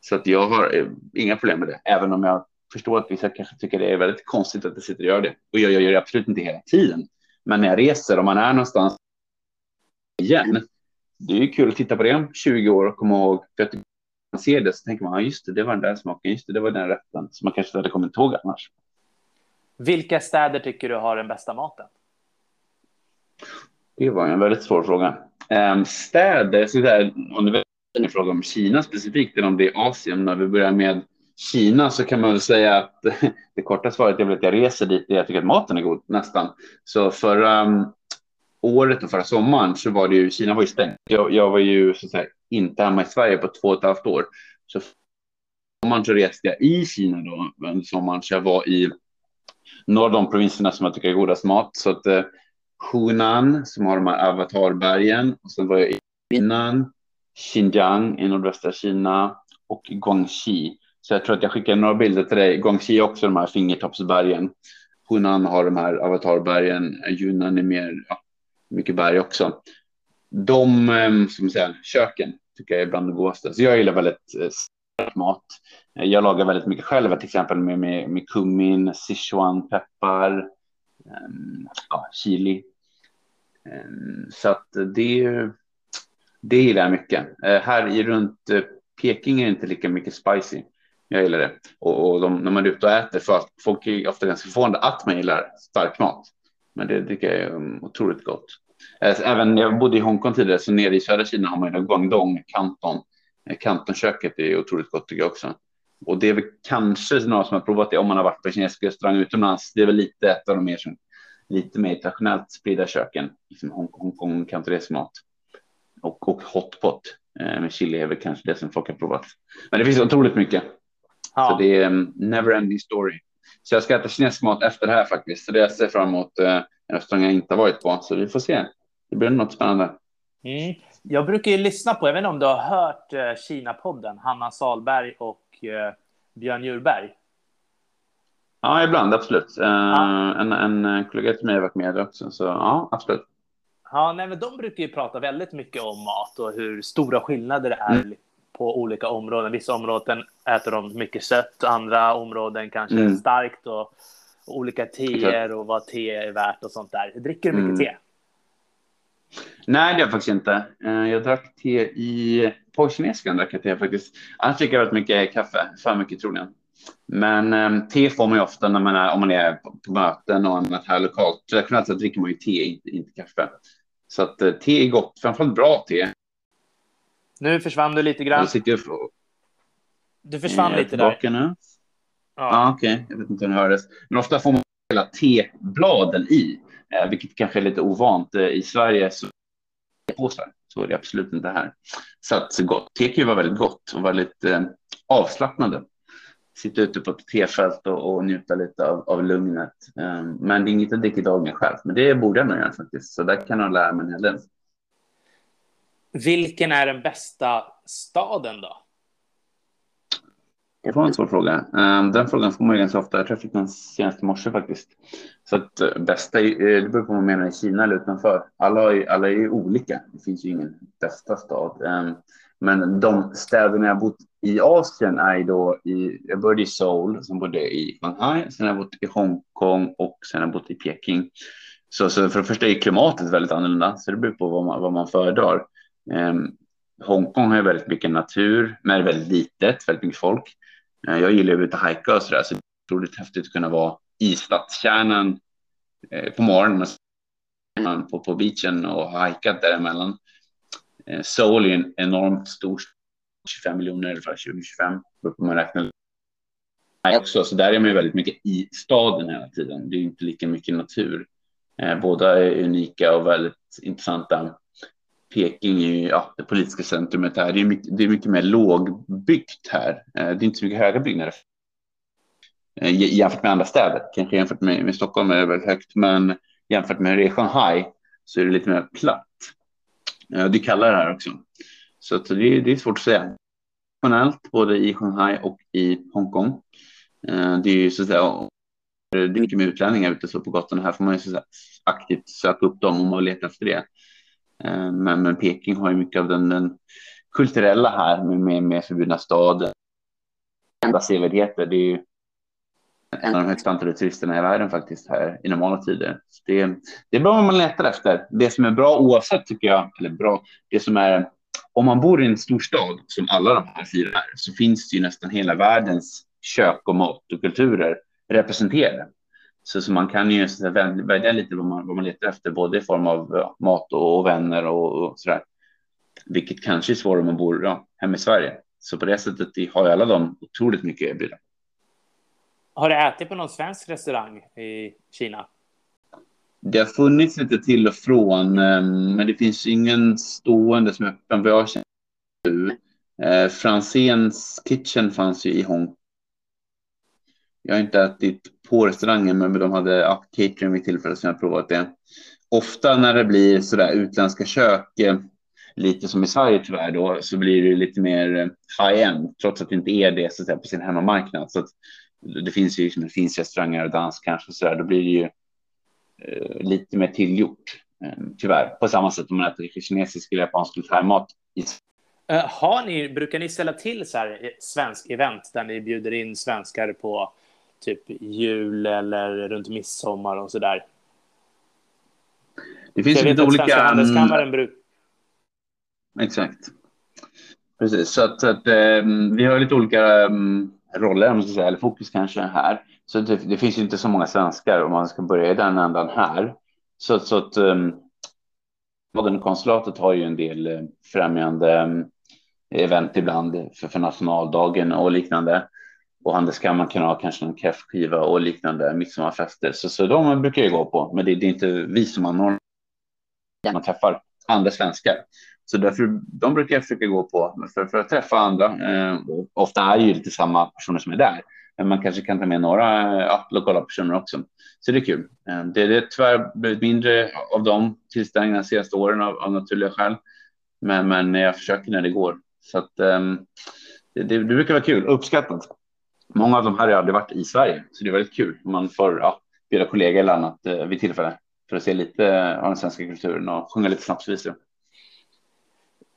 Så att jag har eh, inga problem med det, även om jag förstår att vissa kanske tycker det är väldigt konstigt att jag sitter och gör det. Och jag gör det absolut inte hela tiden. Men när jag reser, om man är någonstans igen, det är ju kul att titta på det om 20 år och komma ihåg. För att man ser det så tänker man, ja, just det, det var den där smaken, just det, det var den rätten. som man kanske inte hade kommit ihåg annars. Vilka städer tycker du har den bästa maten? Det var en väldigt svår fråga. Ehm, städer, så där, om du vill en fråga om Kina specifikt eller om det är Asien. När vi börjar med Kina så kan man väl säga att <laughs> det korta svaret är väl att jag reser dit där jag tycker att maten är god nästan. Så förra um, året och förra sommaren så var det ju, Kina var ju stängt. Jag, jag var ju så att säga inte hemma i Sverige på två och ett halvt år. Så sommaren så reste jag i Kina då under sommaren så jag var i några av de provinserna som jag tycker är godast mat. Så att eh, Hunan som har de här avatarbergen och sen var jag i Yunnan, Xinjiang i nordvästra Kina och Guangxi. Så jag tror att jag skickar några bilder till dig. Guangxi är också de här fingertoppsbergen. Hunan har de här avatarbergen. Yunnan är mer, ja, mycket berg också. De, ehm, som som säger, köken tycker jag är bland det godaste. Så jag gillar väldigt eh, stark mat. Jag lagar väldigt mycket själv, till exempel med, med, med kummin, sichuan, peppar, Ehm, ja, chili. Ehm, så att det, det gillar jag mycket. Eh, här i runt eh, Peking är det inte lika mycket spicy. Jag gillar det. Och, och de, när man är ute och äter, för att folk är ofta ganska förvånade att man gillar stark mat. Men det tycker jag är mm, otroligt gott. Eh, även när jag bodde i Hongkong tidigare, så nere i södra Kina har man ju Guangdong, Kanton. Kantonköket är otroligt gott tycker jag också. Och det är väl kanske några som har provat det om man har varit på kinesisk restaurang utomlands. Det är väl lite ett av de mer, som, lite mer traditionellt spridda köken. Liksom Hongkong kantonesmat. Och, och hotpot eh, med chili är väl kanske det som folk har provat. Men det finns otroligt mycket. Ja. Så det är um, never ending story. Så jag ska äta kinesisk mat efter det här faktiskt. Så det jag ser fram emot eh, en restaurang jag inte har varit på. Så vi får se. Det blir något spännande. Mm. Jag brukar ju lyssna på, jag vet inte om du har hört eh, Kina-podden, Hanna Salberg och eh, Björn Djurberg? Ja, ibland absolut. Ja. En, en kollega till mig har varit med också, så ja, absolut. Ja, nej, men de brukar ju prata väldigt mycket om mat och hur stora skillnader det är mm. på olika områden. Vissa områden äter de mycket sött, andra områden kanske mm. starkt och olika teer och vad te är värt och sånt där. Dricker du mycket mm. te? Nej, det gör jag faktiskt inte. Jag drack te i på kinesiskan drack jag te faktiskt. Annars dricker jag väldigt mycket kaffe, för mycket troligen. Men um, te får man ju ofta när man är, om man är på, möten och annat här lokalt. Traditionellt så dricker man ju te, inte, inte kaffe. Så att uh, te är gott, framförallt bra te. Nu försvann du lite grann. Jag du försvann lite där. Nu. Ja, ah, okej. Okay. Jag vet inte om det hördes. Men ofta får man hela tebladen i, eh, vilket kanske är lite ovant. Eh, I Sverige så påsar. Så är det absolut inte här. Så att gott. te kan ju vara väldigt gott och väldigt eh, avslappnande. Sitta ute på ett tefält och, och njuta lite av, av lugnet. Eh, men det är inget jag dricker dagligen själv. Men det borde jag nog göra faktiskt. Så där kan jag lära mig en hel del. Vilken är den bästa staden då? Det var en svår fråga. Ehm, den frågan får man ju ganska ofta. Jag tror jag fick den senast i morse faktiskt. Så att eh, bästa, eh, det beror på vad man menar i Kina eller utanför. Alla, är, alla är ju olika. Det finns ju ingen bästa stad. Ehm, men de städerna jag bott i Asien är då i, jag började i Seoul, sen bodde jag i Shanghai, sen har jag bott i Hongkong och sen har jag bott i Peking. Så, så för det första är klimatet väldigt annorlunda, så det beror på vad man, vad man föredrar. Ehm, Hongkong har ju väldigt mycket natur, men är väldigt litet, väldigt mycket folk. Eh, jag gillar att ut och hajka och sådär, så det är otroligt häftigt att kunna vara i stadskärnan eh, på morgonen på, på beachen och hajkat däremellan. Eh, Seoul är en enormt stor 25 miljoner eller 2025, beror man räknar. Också, så där är man ju väldigt mycket i staden hela tiden. Det är inte lika mycket natur. Eh, båda är unika och väldigt intressanta. Peking är ju ja, det politiska centrumet här. Det är, mycket, det är mycket mer lågbyggt här. Eh, det är inte så mycket höga byggnader. Eh, jämfört med andra städer, kanske jämfört med, med Stockholm är det väldigt högt, men jämfört med det Shanghai så är det lite mer platt. Eh, det är kallare här också. Så det, det är svårt att säga. Generellt både i Shanghai och i Hongkong. Det är ju så att säga det är mycket med utlänningar ute så på gatorna. Här får man ju så aktivt söka upp dem om man letar efter det. Eh, men, men Peking har ju mycket av den, den kulturella här med, med, med förbjudna staden. Enda sevärdheter, det är ju en av de högsta antalet turisterna i världen faktiskt här i normala tider. Så det, det är bra om man letar efter. Det som är bra oavsett tycker jag, eller bra, det som är om man bor i en storstad, som alla de här fyra är så finns det ju nästan hela världens kök och mat och kulturer representerade. Så, så man kan ju välja lite vad man, vad man letar efter, både i form av mat och, och vänner och, och där. Vilket kanske är svårare om man bor ja, hemma i Sverige. Så på det sättet har ju alla de otroligt mycket erbjuda. Har du ätit på någon svensk restaurang i Kina? Det har funnits lite till och från, ehm, men det finns ingen stående som är öppen vad jag känner nu. Eh, Franzéns Kitchen fanns ju i Hongkong jag har inte ätit på restaurangen, men de hade ja, catering vid tillfället som jag provat det. Ofta när det blir sådär utländska kök, eh, lite som i Sverige tyvärr då, så blir det lite mer eh, high-end, trots att det inte är det så att säga, på sin hemmamarknad. Så att det finns ju liksom, det finns restauranger och dans kanske så där, då blir det ju eh, lite mer tillgjort. Eh, tyvärr, på samma sätt om man äter kinesisk eller japansk eller thaimat. Eh, har ni, brukar ni ställa till så här svensk event där ni bjuder in svenskar på typ jul eller runt midsommar och så där. Det finns lite olika... Svenska handelskammaren bruk... Exakt. Precis, så att, så att um, vi har lite olika um, roller, om man ska säga, eller fokus kanske här. Så det, det, finns ju inte så många svenskar om man ska börja i den ändan här. Så, så att um, konsulatet har ju en del uh, främjande event ibland för, för nationaldagen och liknande och handelskammaren kan ha kanske någon kräftskiva och liknande midsommarfester. Så, så de brukar jag gå på, men det, det är inte vi som anordnar man träffar andra svenskar. Så därför de brukar jag försöka gå på för, för att träffa andra. Eh, ofta är ju lite samma personer som är där, men man kanske kan ta med några ja, lokala personer också. Så det är kul. Eh, det, det är tyvärr blivit mindre av de tillställningarna de senaste åren av, av naturliga skäl, men, men jag försöker när det går. Så att, eh, det, det, det brukar vara kul, uppskattat många av de här har aldrig varit i Sverige, så det är väldigt kul man får ja, bjuda kollegor eller annat eh, vid tillfälle för att se lite av den svenska kulturen och sjunga lite snapsvisor.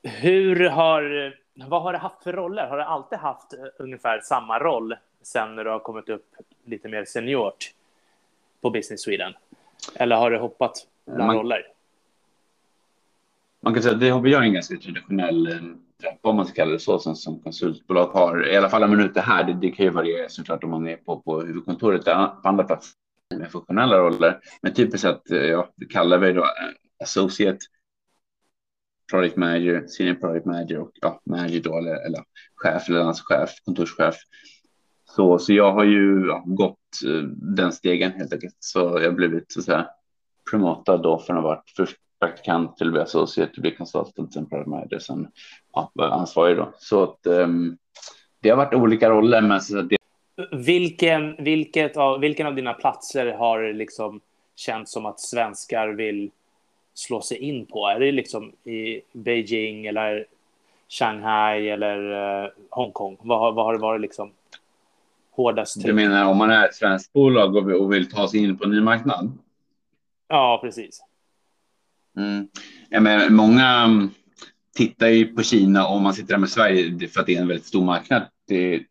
Hur har, vad har du haft för roller? Har du alltid haft eh, ungefär samma roll sen när du har kommit upp lite mer seniort på Business Sweden? Eller har du hoppat bland man, roller? Man kan säga att det har vi en ganska traditionell eh, om man ska kalla det så, som, som konsultbolag har. I alla fall om man är ute här, det, det kan ju variera såklart om man är på, på huvudkontoret på andra platser med funktionella roller. Men typiskt sett, eh, ja, det kallar vi då eh, associate product manager, senior product manager och ja, manager då, eller, eller chef, leveranschef, kontorschef. Så, så jag har ju ja, gått eh, den stegen helt enkelt. Så jag har blivit så att säga promotad då från att ha varit först praktikant till att bli associate, till bli consultant, sen manager, sen ja, ansvarig då. Så att um, det har varit olika roller. Men så det... vilken, vilket av, vilken av dina platser har liksom känts som att svenskar vill slå sig in på? Är det liksom i Beijing eller Shanghai eller uh, Hongkong? Vad, vad har det varit liksom hårdast? Du menar om man är ett svenskt bolag och vill ta sig in på en ny marknad? Ja, precis. Mm. Ja, men många mm, tittar ju på Kina om man sitter där med Sverige för att det är en väldigt stor marknad. Det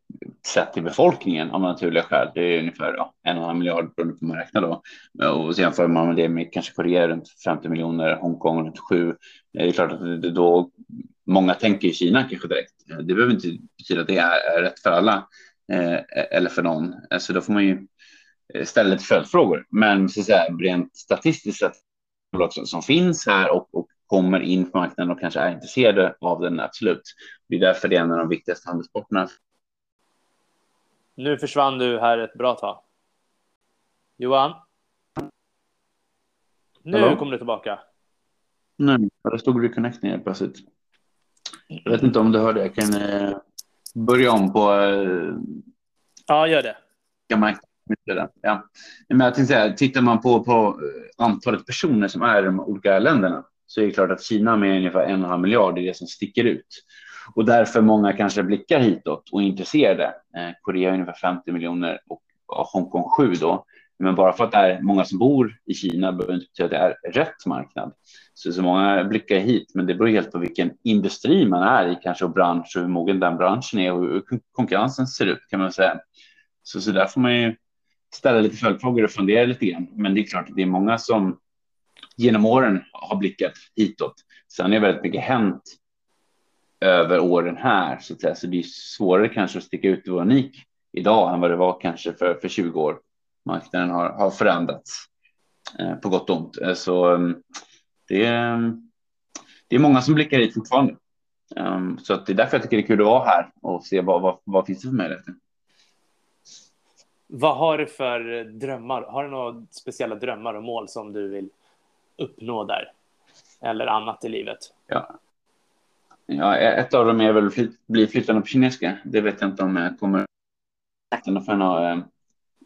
sett till befolkningen av naturliga skäl. Det är ungefär ja, en och en halv miljard beroende på hur man räknar då. Och så jämför man med det med kanske Korea runt 50 miljoner, Hongkong runt 7. Det är klart att det då många tänker i Kina kanske direkt. Det behöver inte betyda att det är, rätt för alla eh, eller för någon. Så då får man ju eh, ställa lite följdfrågor. Men så att säga, rent statistiskt sett som finns här och, och kommer in på marknaden och kanske är intresserade av den, absolut. Det är därför det är en av de viktigaste handelssporterna. Nu försvann du här ett bra tag. Johan? Nu Hallå? kommer du tillbaka. Nej, det stod reconnecting helt plötsligt. Jag vet inte om du hörde, jag kan eh, börja om på... Eh, ja, gör det. Ja. Men jag tänkte säga, tittar man på, på eh, antalet personer som är i de olika länderna så är det klart att Kina med ungefär en och en halv miljard är det som sticker ut. Och därför många kanske blickar hitåt och är intresserade. Eh, Korea är ungefär 50 miljoner och Hongkong 7 då. Men bara för att det är många som bor i Kina behöver inte betyda att det är rätt marknad. Så, så många blickar hit, men det beror helt på vilken industri man är i kanske och bransch och hur mogen den branschen är och hur konkurrensen ser ut kan man säga. Så, så där får man ju ställa lite följdfrågor och fundera lite grann. Men det är klart att det är många som genom åren har blickat hitåt. Sen är väldigt mycket hänt över åren här så att säga, så det är svårare kanske att sticka ut och vara unik idag än vad det var kanske för, för 20 år. Marknaden har, har förändrats eh, på gott och ont, eh, så mm, det är, det är många som blickar hit fortfarande. Um, så att det är därför jag tycker det är kul att vara här och se vad, vad, vad finns det för möjligheter. Vad har du för drömmar? Har du några speciella drömmar och mål som du vill uppnå där? Eller annat i livet? Ja, ja ett av dem är väl flyt, bli flyttande på kinesiska. Det vet jag inte om jag kommer att få äh,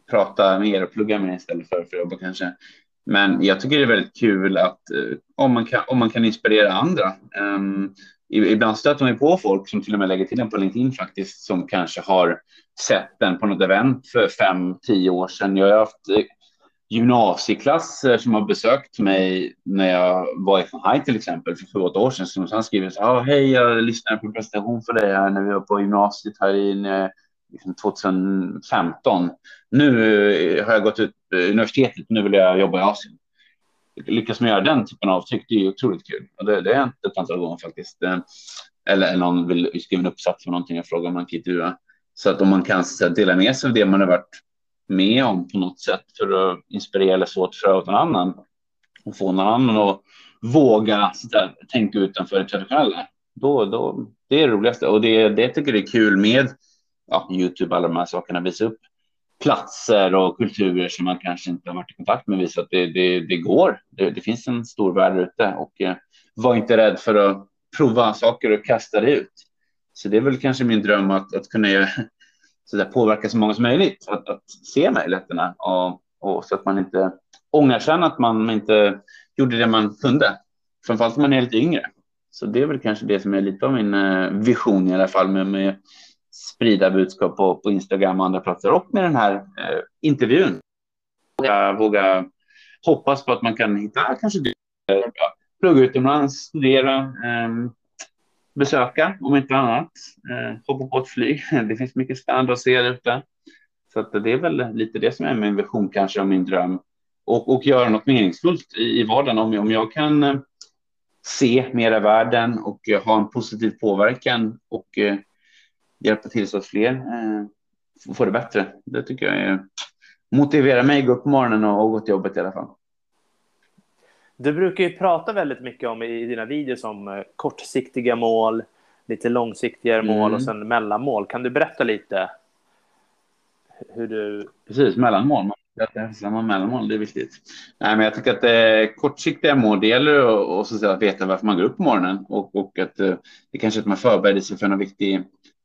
prata mer och plugga mer istället för att jobba kanske. Men jag tycker det är väldigt kul att eh, om, man kan, om man kan inspirera andra. Um, Ibland stöter man på folk som till och med lägger till en på LinkedIn faktiskt, som kanske har sett den på något event för fem, tio år sedan. Jag har haft eh, gymnasieklasser som har besökt mig när jag var i Shanghai till exempel för sju, åtta år sedan. Som sen skriver så här, ah, hej, jag lyssnade på en presentation för dig här när vi var på gymnasiet här i eh, liksom 2015. Nu eh, har jag gått ut universitetet, nu vill jag jobba i Asien lyckas man göra den typen av avtryck, det är ju otroligt kul. Och det, det har hänt ett antal gånger faktiskt. Eller, någon vill skriva en uppsats för någonting jag frågar om man kan intervjua. Så att om man kan så att, dela med sig av det man har varit med om på något sätt för att inspirera eller så åt för någon annan och få någon annan att våga så där, tänka utanför det traditionella. Då, då, det är det roligaste och det, det tycker jag är kul med ja, Youtube, alla de här sakerna, visa upp platser och kulturer som man kanske inte har varit i kontakt med visa att det, det, det går. Det, det, finns en stor värld ute och eh, var inte rädd för att prova saker och kasta det ut. Så det är väl kanske min dröm att, att kunna göra, så där, påverka så många som möjligt att, att se möjligheterna och, och så att man inte ångrar sen att man inte gjorde det man kunde. Framförallt när man är lite yngre. Så det är väl kanske det som är lite av min eh, vision i alla fall med, med sprida budskap på, på Instagram och andra platser och med den här eh, intervjun. Våga, våga hoppas på att man kan hitta kanske eh, plugga utomlands, studera, eh, besöka om inte annat, eh, hoppa på ett flyg. <laughs> Det finns mycket spännande att se där ute. Så att det är väl lite det som är min vision kanske och min dröm och, och göra något meningsfullt i, i vardagen. Om, om jag kan eh, se mera världen och eh, ha en positiv påverkan och eh, hjälpa till så att fler eh, får det bättre. Det tycker jag är, motiverar mig att gå upp på morgonen och, och gå till jobbet i alla fall. Du brukar ju prata väldigt mycket om i dina videos om eh, kortsiktiga mål, lite långsiktigare mm. mål och sen mellanmål. Kan du berätta lite hur du... Precis, mellanmål. Samma mellanmål, det är viktigt. Nej, men jag tycker att eh, kortsiktiga mål, det gäller att, att, att veta varför man går upp på morgonen och, och att eh, det kanske att man förbereder sig för någon viktig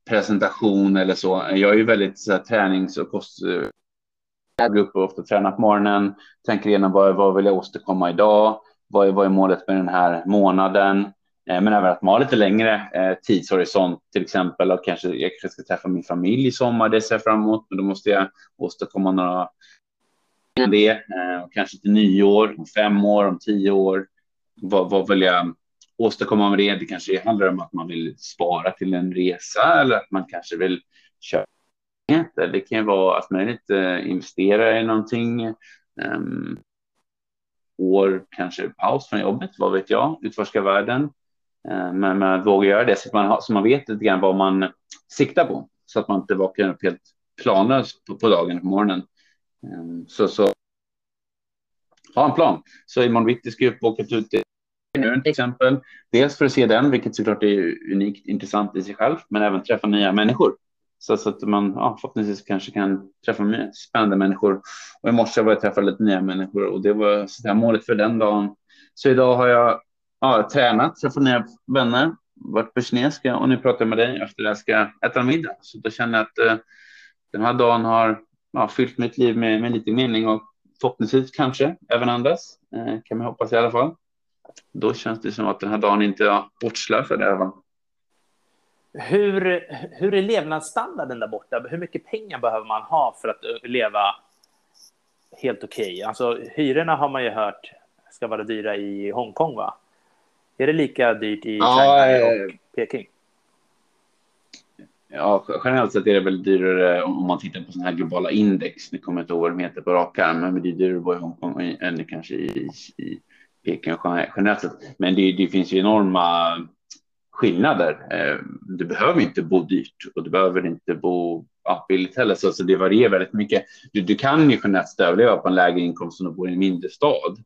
presentation eller så. Jag är ju väldigt så här, tränings och kost. Jag går upp och ofta tränar på morgonen, tänker igenom vad, vad vill jag åstadkomma idag? vad är, vad är målet med den här månaden? Eh, men även att man har lite längre eh, tidshorisont, till exempel att kanske jag kanske ska träffa min familj i sommar, det ser jag fram emot, men då måste jag åstadkomma några det, eh, kanske till nyår, om fem år, om tio år. Vad, vad vill jag åstadkomma med det? Det kanske handlar om att man vill spara till en resa eller att man kanske vill köpa. Det kan ju vara att möjligt eh, investera i någonting. Um, år, kanske paus från jobbet, vad vet jag, utforska världen. Uh, men man vågar göra det så att man, har, så man vet lite grann vad man siktar på så att man inte vaknar upp helt planlöst på, på dagen på morgonen. Um, så, så ha en plan. Så imorgon bitti ska jag åka ut till till exempel. Dels för att se den, vilket såklart är unikt intressant i sig själv, men även träffa nya människor. Så, så att man ja, förhoppningsvis kanske kan träffa spännande människor. Och i morse var jag träffade lite nya människor och det var så där målet för den dagen. Så idag har jag ja, tränat, träffat nya vänner, varit på kinesiska och nu pratar jag med dig efter det jag ska äta middag. Så då känner jag att eh, den här dagen har ja, fyllt mitt liv med, med lite mening och förhoppningsvis kanske även andras. Eh, kan man hoppas i alla fall. Då känns det som att den här dagen inte är bortslösad i alla fall. Hur, hur är levnadsstandarden där borta? Hur mycket pengar behöver man ha för att eh, leva helt okej? Okay? Alltså, hyrorna har man ju hört ska vara dyra i Hongkong, va? Är det lika dyrt i Shanghai ja, och Peking? Ja, generellt sett är det väl dyrare om man tittar på sådana här globala index. Nu kommer jag inte ihåg vad de heter på rak arm, men det är dyrare att bo i Hongkong än kanske i, i Peking generellt sett. Men det, det finns ju enorma skillnader. Eh, du behöver inte bo dyrt och du behöver inte bo ja, billigt heller, så, så det varierar väldigt mycket. Du, du kan ju generellt överleva på en lägre inkomst om du bor i en mindre stad.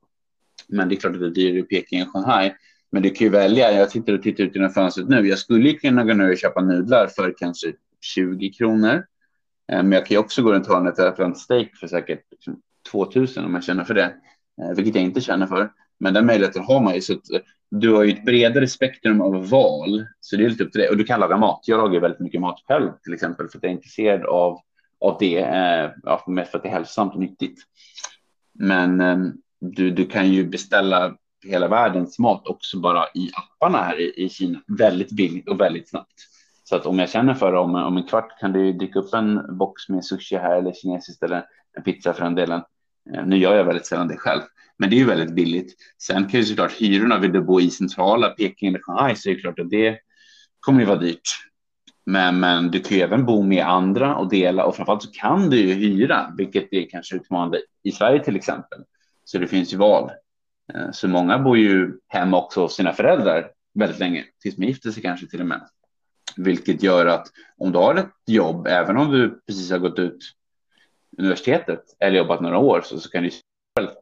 Men det är klart att det är dyrare i Peking än Shanghai. Men du kan ju välja. Jag sitter och tittar ut genom fönstret nu. Jag skulle kunna gå ner och köpa nudlar för kanske 20 kronor. Eh, men jag kan ju också gå runt hörnet och äta en steak för säkert liksom, 2000 om jag känner för det, eh, vilket jag inte känner för. Men den möjligheten har man ju. Så att eh, du har ju ett bredare spektrum av val. Så det är lite upp till det. Och du kan laga mat. Jag lagar väldigt mycket mat själv till exempel för att jag är intresserad av, av det. Eh, mest för att det är hälsosamt och nyttigt. Men eh, du, du kan ju beställa hela världens mat också bara i apparna här i, i Kina. Väldigt billigt och väldigt snabbt. Så att om jag känner för det om, om en kvart kan du dyka upp en box med sushi här eller kinesiskt eller en pizza för den delen. Eh, nu gör jag väldigt sällan det själv, men det är ju väldigt billigt. Sen kan ju såklart hyrorna, vill du bo i centrala Peking eller Shanghai så är det klart att det kommer ju vara dyrt. Men, men du kan ju även bo med andra och dela och framförallt så kan du ju hyra, vilket är kanske utmanande i Sverige till exempel. Så det finns ju val. Eh, så många bor ju hemma också hos sina föräldrar väldigt länge, tills man gifter sig kanske till och med. Vilket gör att om du har ett jobb, även om du precis har gått ut universitetet eller jobbat några år så, så kan du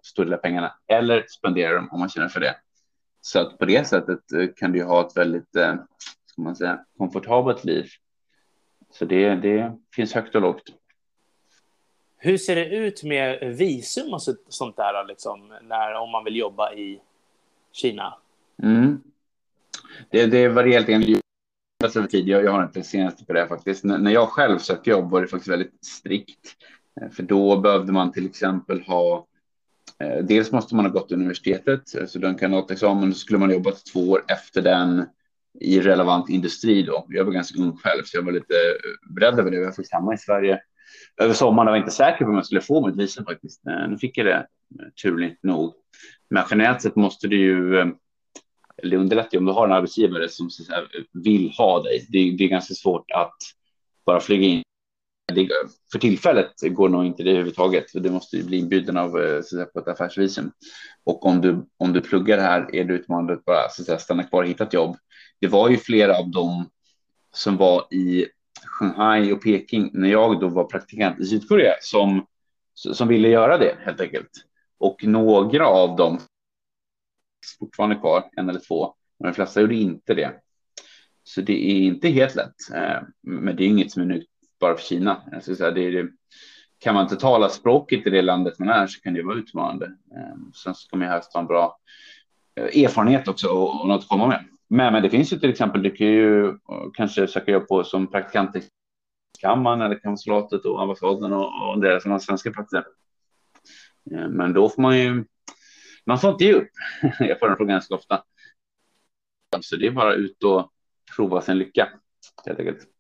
stor del av pengarna eller spendera dem om man känner för det. Så att på det sättet eh, kan du ha ett väldigt, eh, ska man säga, komfortabelt liv. Så det, det finns högt och lågt. Hur ser det ut med visum och sånt där, liksom, när, om man vill jobba i Kina? Mm. Det, det varierar lite över tid. Jag, jag har inte senaste på det faktiskt. N när jag själv sökte jobb var det faktiskt väldigt strikt. Eh, för då behövde man till exempel ha Eh, dels måste man ha gått universitetet, eh, så den kandidatexamen, så skulle man jobbat två år efter den i relevant industri då. Jag var ganska ung själv, så jag var lite eh, beredd över det. Jag fick samma hemma i Sverige över sommaren och var inte säker på om jag skulle få mitt visum faktiskt. Nu fick jag det, turligt nog. Men generellt sett måste du ju, eller underlättar ju om du har en arbetsgivare som vill ha dig. Det är, det är ganska svårt att bara flyga in det, för tillfället går nog inte det överhuvudtaget. Det måste ju bli inbjuden av eh, så säga, på ett affärsvisum. Och om du, om du pluggar här är det utmanande att bara så att säga, stanna kvar och hitta ett jobb. Det var ju flera av dem som var i Shanghai och Peking när jag då var praktikant i Sydkorea som, som ville göra det helt enkelt. Och några av dem fortfarande kvar, en eller två, men de flesta gjorde inte det. Så det är inte helt lätt, eh, men det är inget som är nytt bara för Kina. Jag säga, det, det, kan man inte tala språket i det landet man är så kan det vara utmanande. Ehm, sen ska man helst ha en bra eh, erfarenhet också och, och något att komma med. Men, men det finns ju till exempel, du kan ju eh, kanske söka jobb på som praktikant i kammaren eller konsulatet och ambassaden och, och deras svenska platser. Ehm, men då får man ju man får inte ge upp. <laughs> Jag får den frågan ganska ofta. Så det är bara ut och prova sin lycka. Helt enkelt.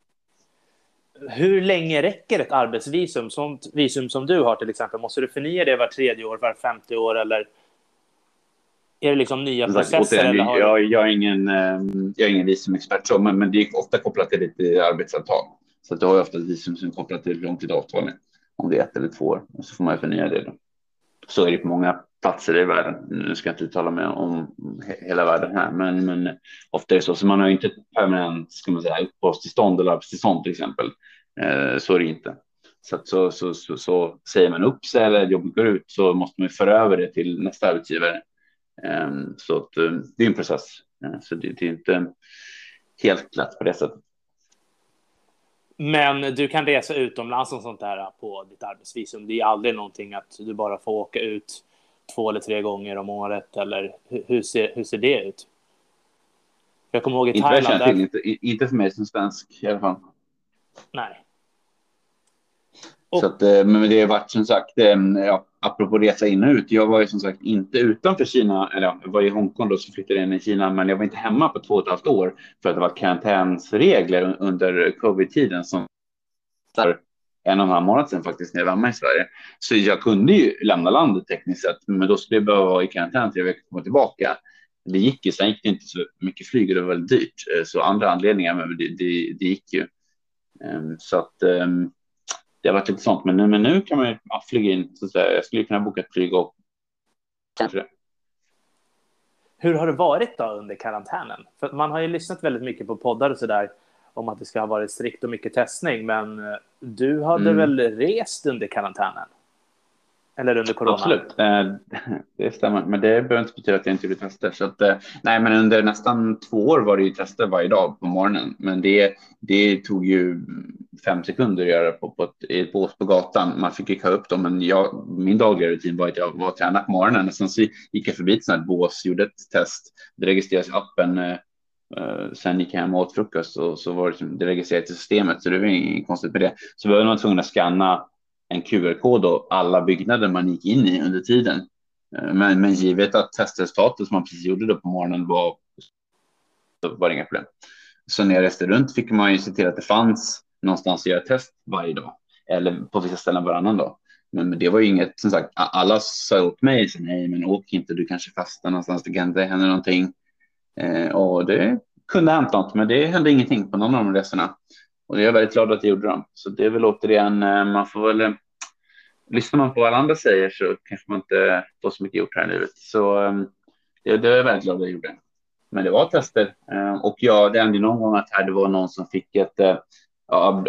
Hur länge räcker ett arbetsvisum? Sånt visum som du har till exempel. Måste du förnya det var tredje år, var femte år eller är det liksom nya processer? återigen, eller har jag, jag, är ingen, eh, jag är ingen visumexpert, så, men, men det är ofta kopplat till ditt arbetsavtal. Så att du har ofta ett visum som är kopplat till hur långt ditt avtal är. Om det är ett eller två år. Så får man förnya det. Då. Så är det på många platser i världen. Nu ska jag inte uttala mig om hela världen här, men, men ofta är det så. Så man har inte ett permanent ska man säga, uppehållstillstånd eller arbetstillstånd till exempel. Eh, så är det inte. Så, att så, så, så, så, säger man upp sig eller jobbet går ut så måste man föra över det till nästa arbetsgivare. Eh, så att, eh, det är en process. Eh, så det, det är inte helt lätt på det sättet. Men du kan resa utomlands och sånt där på ditt arbetsvisum. Det är aldrig någonting att du bara får åka ut två eller tre gånger om året eller hur ser, hur ser det ut? Jag kommer ihåg i inte Thailand. Där... Inte, inte för mig som svensk i alla fall. Nej. Och... Så att, eh, men det har varit som sagt, eh, ja, apropå resa in och ut. Jag var ju som sagt inte utanför Kina, eller jag var i Hongkong då så flyttade jag in i Kina, men jag var inte hemma på två och ett halvt år för att det var karantänsregler under covid-tiden som där en och en halv månad sedan faktiskt när jag var hemma i Sverige. Så jag kunde ju lämna landet tekniskt sett, men då skulle jag behöva vara i karantän tre veckor och komma tillbaka. Det gick ju, sen gick det inte så mycket flyg och det var väldigt dyrt, eh, så andra anledningar, men det, det, det gick ju. Ehm, så att ehm, det har varit lite sånt, men nu, men nu kan man ju ja, flyga in. Så att säga. Jag skulle kunna boka ett flyg och kanske det. Hur har det varit då under karantänen? För man har ju lyssnat väldigt mycket på poddar och så där om att det ska ha varit strikt och mycket testning, men eh, du hade mm. väl rest under karantänen? Eller under corona? Absolut, eh, <laughs> det stämmer. Men det behöver inte betyda att jag inte gjorde tester. Så att, eh, nej, men under nästan två år var det ju tester varje dag på morgonen. Men det, det tog ju fem sekunder att göra på, på ett, ett bås på gatan. Man fick ju ta upp dem, men jag, min dagliga rutin var att jag var tränad på morgonen. Sen så gick jag förbi ett sånt här bås, gjorde ett test. Det registreras i appen. Eh, sen gick jag hem och åt frukost och så var det, liksom, det registrerat i systemet. Så det var inget konstigt med det. Så var man tvungen att scanna en QR-kod och alla byggnader man gick in i under tiden. Eh, men, men givet att testresultatet som man precis gjorde då på morgonen var, så var det inga problem. Så när jag reste runt fick man ju se till att det fanns någonstans att göra test varje dag eller på vissa ställen varannan dag. Men, men det var ju inget, som sagt, alla sa åt mig, så nej, men åk inte, du kanske fastnar någonstans, det kan inte hända någonting. Eh, och det kunde ha hänt något, men det hände ingenting på någon av de resorna. Och jag är väldigt glad att jag gjorde dem. Så det är väl återigen, eh, man får väl, eh, lyssnar man på vad alla andra säger så kanske man inte får så mycket gjort här i livet. Så ehm, det, det är jag väldigt glad att jag gjorde. Men det var tester ehm, och ja, det hände någon gång att här, det var någon som fick ett eh, ja,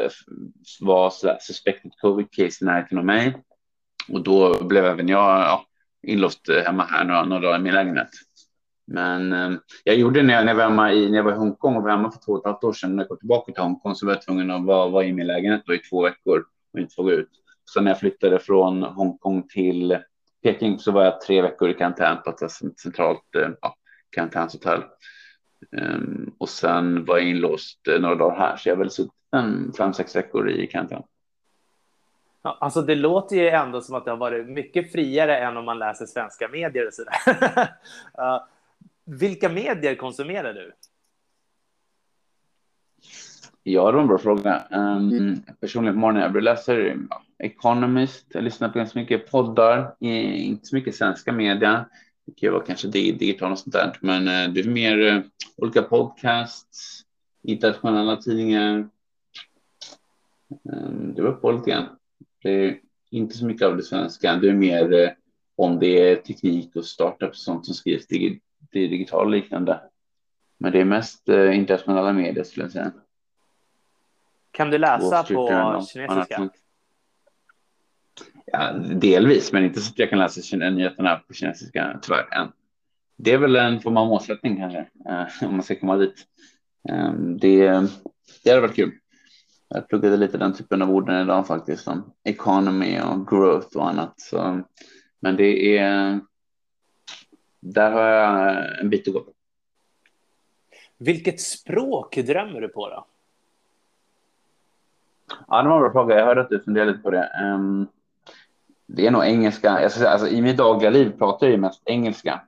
var suspected covid case i närheten av mig. Och då blev även jag ja, inlåst hemma här några, några dagar i min lägenhet. Men eh, jag gjorde när jag, när, jag var hemma i, när jag var i Hongkong och var hemma för två och ett halvt år sedan. När jag kom tillbaka till Hongkong så var jag tvungen att vara, vara i min lägenhet då i två veckor och inte få gå ut. Så när jag flyttade från Hongkong till Peking så var jag tre veckor i karantän på ett centralt eh, ja, karantänshotell. Um, och sen var jag inlåst eh, några dagar här, så jag har väl suttit en fem, sex veckor i karantän. Ja, alltså det låter ju ändå som att det har varit mycket friare än om man läser svenska medier och sådär. <laughs> uh, vilka medier konsumerar du? Ja, det var en bra fråga. Um, personligen på morgonen, jag läser Economist, jag lyssnar på ganska mycket poddar, inte så mycket svenska media. Det kan vara kanske digital och sånt där, men uh, det är mer uh, olika podcasts, internationella tidningar. Um, det var på lite grann. Det är inte så mycket av det svenska. Det är mer uh, om det är teknik och startups och sånt som skrivs dig digital liknande. Men det är mest internationella medier skulle jag säga. Kan du läsa på kinesiska? Ja, delvis, men inte så att jag kan läsa nyheterna på kinesiska tyvärr än. Det är väl en form av målsättning kanske, eh, om man ska komma dit. Eh, det, det hade varit kul. Jag pluggade lite den typen av orden idag faktiskt, som economy och growth och annat. Så, men det är, där har jag en bit att gå. Vilket språk drömmer du på då? Ja, det var en bra fråga. Jag hörde att du funderade lite på det. Um, det är nog engelska. Jag ska säga, alltså, I mitt dagliga liv pratar jag ju mest engelska.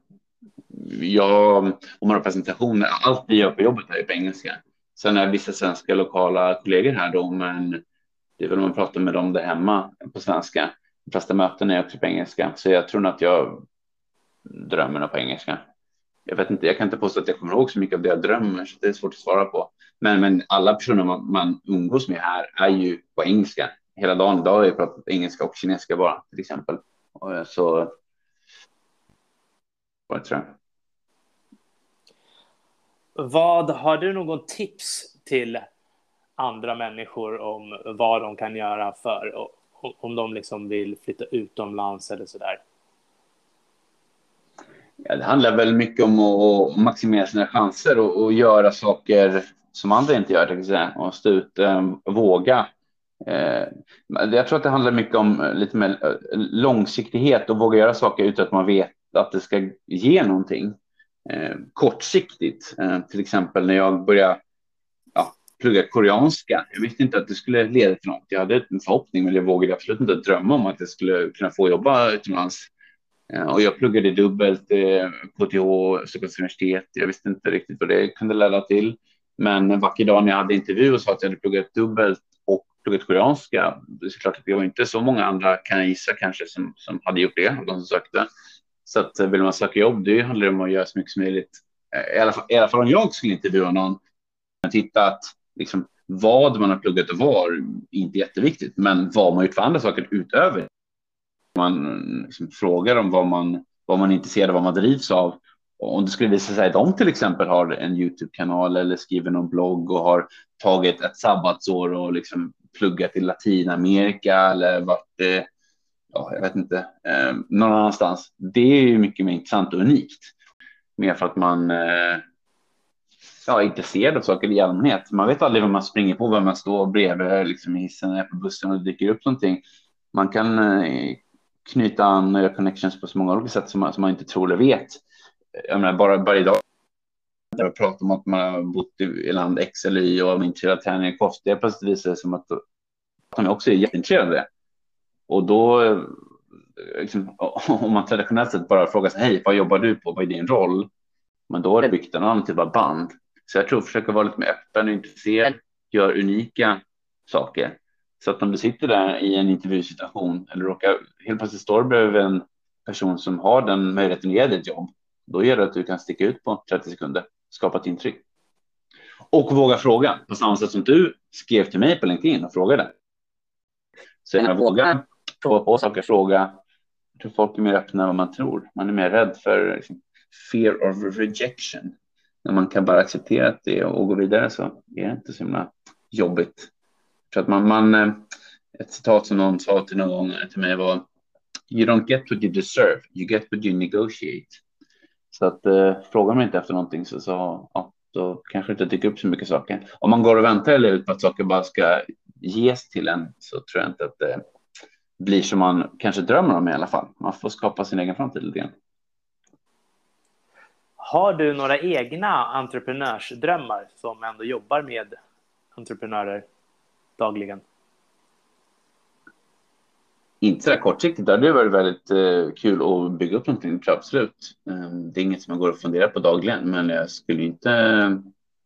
Jag, om man har presentationer, allt vi gör på jobbet är på engelska. Sen är vissa svenska lokala kollegor här då, men det är väl om man pratar med dem där hemma på svenska. De flesta möten är också på engelska, så jag tror nog att jag drömmarna på engelska. Jag vet inte, jag kan inte påstå att jag kommer ihåg så mycket av det jag drömmer, så det är svårt att svara på. Men, men alla personer man, man umgås med här är ju på engelska. Hela dagen idag har jag pratat engelska och kinesiska bara, till exempel. Och så. Vad tror jag. Vad har du någon tips till andra människor om vad de kan göra för om de liksom vill flytta utomlands eller så där? Ja, det handlar väl mycket om att maximera sina chanser och, och göra saker som andra inte gör, jag säga, och stå ut, eh, våga. Eh, jag tror att det handlar mycket om eh, lite mer eh, långsiktighet och våga göra saker utan att man vet att det ska ge någonting. Eh, kortsiktigt, eh, till exempel när jag började ja, plugga koreanska. Jag visste inte att det skulle leda till något. Jag hade en förhoppning, men jag vågade absolut inte drömma om att jag skulle kunna få jobba utomlands. Eh, och jag pluggade dubbelt eh, KTH, Stockholms universitet. Jag visste inte riktigt vad det kunde leda till. Men en vacker dag när jag hade intervju och sa att jag hade pluggat dubbelt och pluggat koreanska, det är klart att det var inte så många andra, kan jag gissa kanske, som, som hade gjort det, de som sökte. Så att eh, vill man söka jobb, det handlar om att göra så mycket som möjligt. I alla fall, i alla fall om jag skulle intervjua någon, titta att liksom, vad man har pluggat och var, inte jätteviktigt, men vad man gjort för andra saker utöver man liksom frågar om vad man, vad man är intresserad av, vad man drivs av. Om det skulle visa sig att de till exempel har en Youtube-kanal eller skriver någon blogg och har tagit ett sabbatsår och liksom pluggat i Latinamerika eller varit, eh, ja, jag vet inte, eh, någon annanstans. Det är ju mycket mer intressant och unikt. Mer för att man eh, ja, är intresserad av saker i allmänhet. Man vet aldrig vad man springer på, vem man står bredvid liksom, i hissen på bussen och det dyker upp någonting. Man kan eh, knyta an och göra connections på så många olika sätt som man, som man inte tror eller vet. Jag menar, bara, bara idag vi pratar om att man har bott i land X eller Y och är intresserad av träning och kost. Det plötsligt visar sig som att de också är jätteintresserade av det. Och då, liksom, <laughs> om man traditionellt sett bara frågar sig, hej, vad jobbar du på? Vad är din roll? Men då har det byggt en annan typ av band. Så jag tror försöka vara lite mer öppen och intresserad, gör unika saker. Så att om du sitter där i en intervjusituation eller råkar helt plötsligt står bredvid en person som har den möjligheten att ge dig ett jobb, då gör det att du kan sticka ut på 30 sekunder, skapa ett intryck. Och våga fråga på samma sätt som du skrev till mig på LinkedIn och frågade. Så jag våga prova på saker, fråga. Jag tror folk är mer öppna än vad man tror. Man är mer rädd för liksom, fear of rejection. När man kan bara acceptera det och gå vidare så är det inte så himla jobbigt. Så att man, man, eh, ett citat som någon sa till någon gång eh, till mig var You don't get what you deserve, you get what you negotiate. Så att eh, frågar man inte efter någonting så, så ja, då kanske det inte dyker upp så mycket saker. Om man går och väntar eller ut på att saker bara ska ges till en så tror jag inte att det blir som man kanske drömmer om i alla fall. Man får skapa sin egen framtid lite grann. Har du några egna entreprenörsdrömmar som ändå jobbar med entreprenörer? Dagligen? Inte så där kortsiktigt. Det hade varit väldigt eh, kul att bygga upp någonting, absolut. Eh, det är inget som jag går och funderar på dagligen, men jag skulle inte.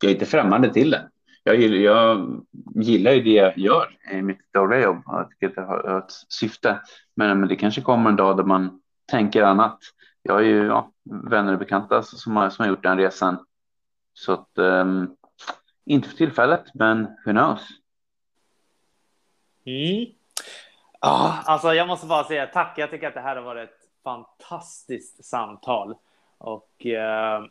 Jag är inte främmande till det. Jag, jag gillar ju det jag gör i mitt dagliga jobb. Jag tycker att det har ett syfte. Men, men det kanske kommer en dag där man tänker annat. Jag har ju ja, vänner och bekanta som har, som har gjort den resan. Så att, um, inte för tillfället, men who knows? Mm. Ah, alltså jag måste bara säga tack. Jag tycker att det här har varit ett fantastiskt samtal. Och eh,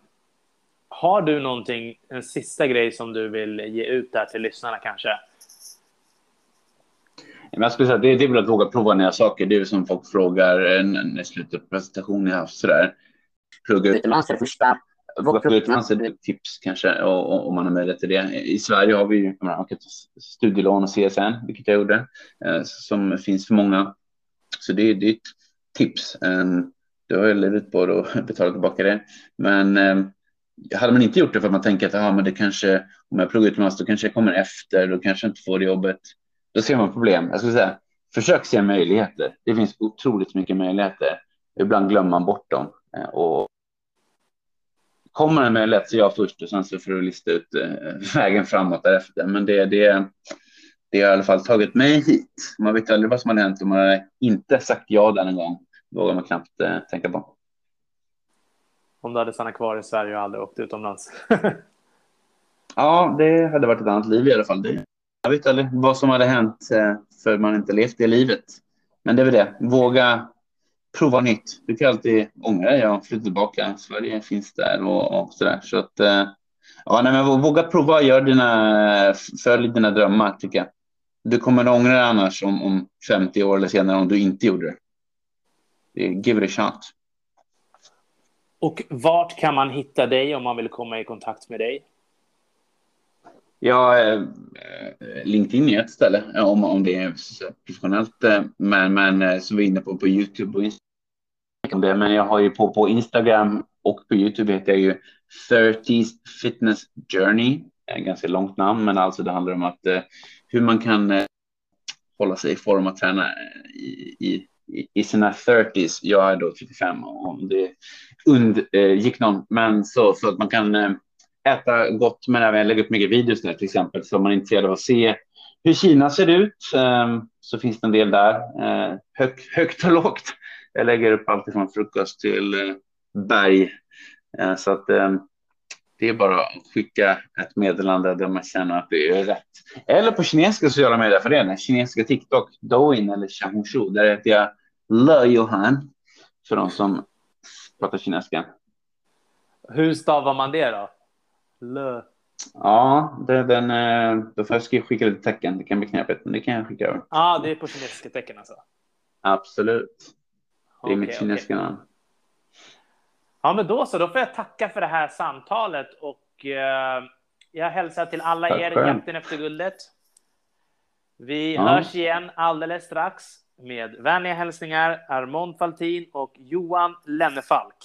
har du någonting, en sista grej som du vill ge ut där till lyssnarna kanske? Jag skulle säga det, det är väl att våga prova nya saker. Det är som folk frågar när slutet på presentationen jag haft sådär. Plugga utomlands det första Absolut, det fanns ett tips kanske om man har möjlighet till det. I Sverige har vi ju studielån och CSN, vilket jag gjorde, eh, som finns för många. Så det, det är ett tips. Du det har jag levt på att <laughs> betala tillbaka det. Men ehm, hade man inte gjort det för att man tänker att ah, men det kanske, om jag pluggar utomlands då kanske jag kommer efter, då kanske jag inte får det jobbet. Då ser man problem. Jag skulle säga, försök se möjligheter. Det finns otroligt mycket möjligheter. Ibland glömmer man bort dem. Eh, och kommer en möjlighet så jag först och sen så får du lista ut eh, <laughs> vägen framåt därefter. Men det, det, det har i alla fall tagit mig hit. Man vet aldrig vad som hade hänt om man inte sagt ja den en gång. vågar man knappt eh, tänka på. Om du hade stannat kvar i Sverige och aldrig åkt utomlands? <laughs> ja, det hade varit ett annat liv i alla fall. Det, jag vet aldrig vad som hade hänt eh, för man inte levt det livet. Men det är väl det. Våga prova nytt. Du kan alltid ångra dig och flytta tillbaka. Sverige finns där och, och så där. Så att, eh, ja, nej, men våga prova. Gör dina, följ dina drömmar tycker jag. Du kommer att ångra dig annars om, om 50 år eller senare om du inte gjorde det. Give it a shot. Och vart kan man hitta dig om man vill komma i kontakt med dig? Ja, eh, LinkedIn är ett ställe eh, om, om det är professionellt. Eh, men, men som vi är inne på på Youtube och Instagram. Men jag har ju på, på Instagram och på Youtube heter jag ju 30s Fitness Journey. Ett ganska långt namn, men alltså det handlar om att hur man kan hålla sig i form att träna i, i, i sina 30s. Jag är då 35 om det undgick någon, men så, så att man kan äta gott men även lägga upp mycket videos där till exempel. Så om man är intresserad av att se hur Kina ser ut ehm, så finns det en del där. Eh, hög, högt och lågt. Jag lägger upp allt från frukost till eh, berg. Eh, så att ehm, det är bara att skicka ett meddelande där man känner att det är rätt. Eller på kinesiska sociala medier för det. Den kinesiska TikTok, Douyin eller Xiaohongshu. Där heter jag Le Johan för de som pratar kinesiska. Hur stavar man det då? Lö. Ja, det, den, eh, då får jag skicka lite tecken. Det kan bli knepigt, men det kan jag skicka över. Ja, ah, det är på kinesiska tecken alltså? Absolut. Det är okay, mitt kinesiska okay. namn. Ja, men då så. Då får jag tacka för det här samtalet och eh, jag hälsar till alla Tack er i Jakten efter guldet. Vi ja. hörs igen alldeles strax med vänliga hälsningar Armond Faltin och Johan Lennefalk.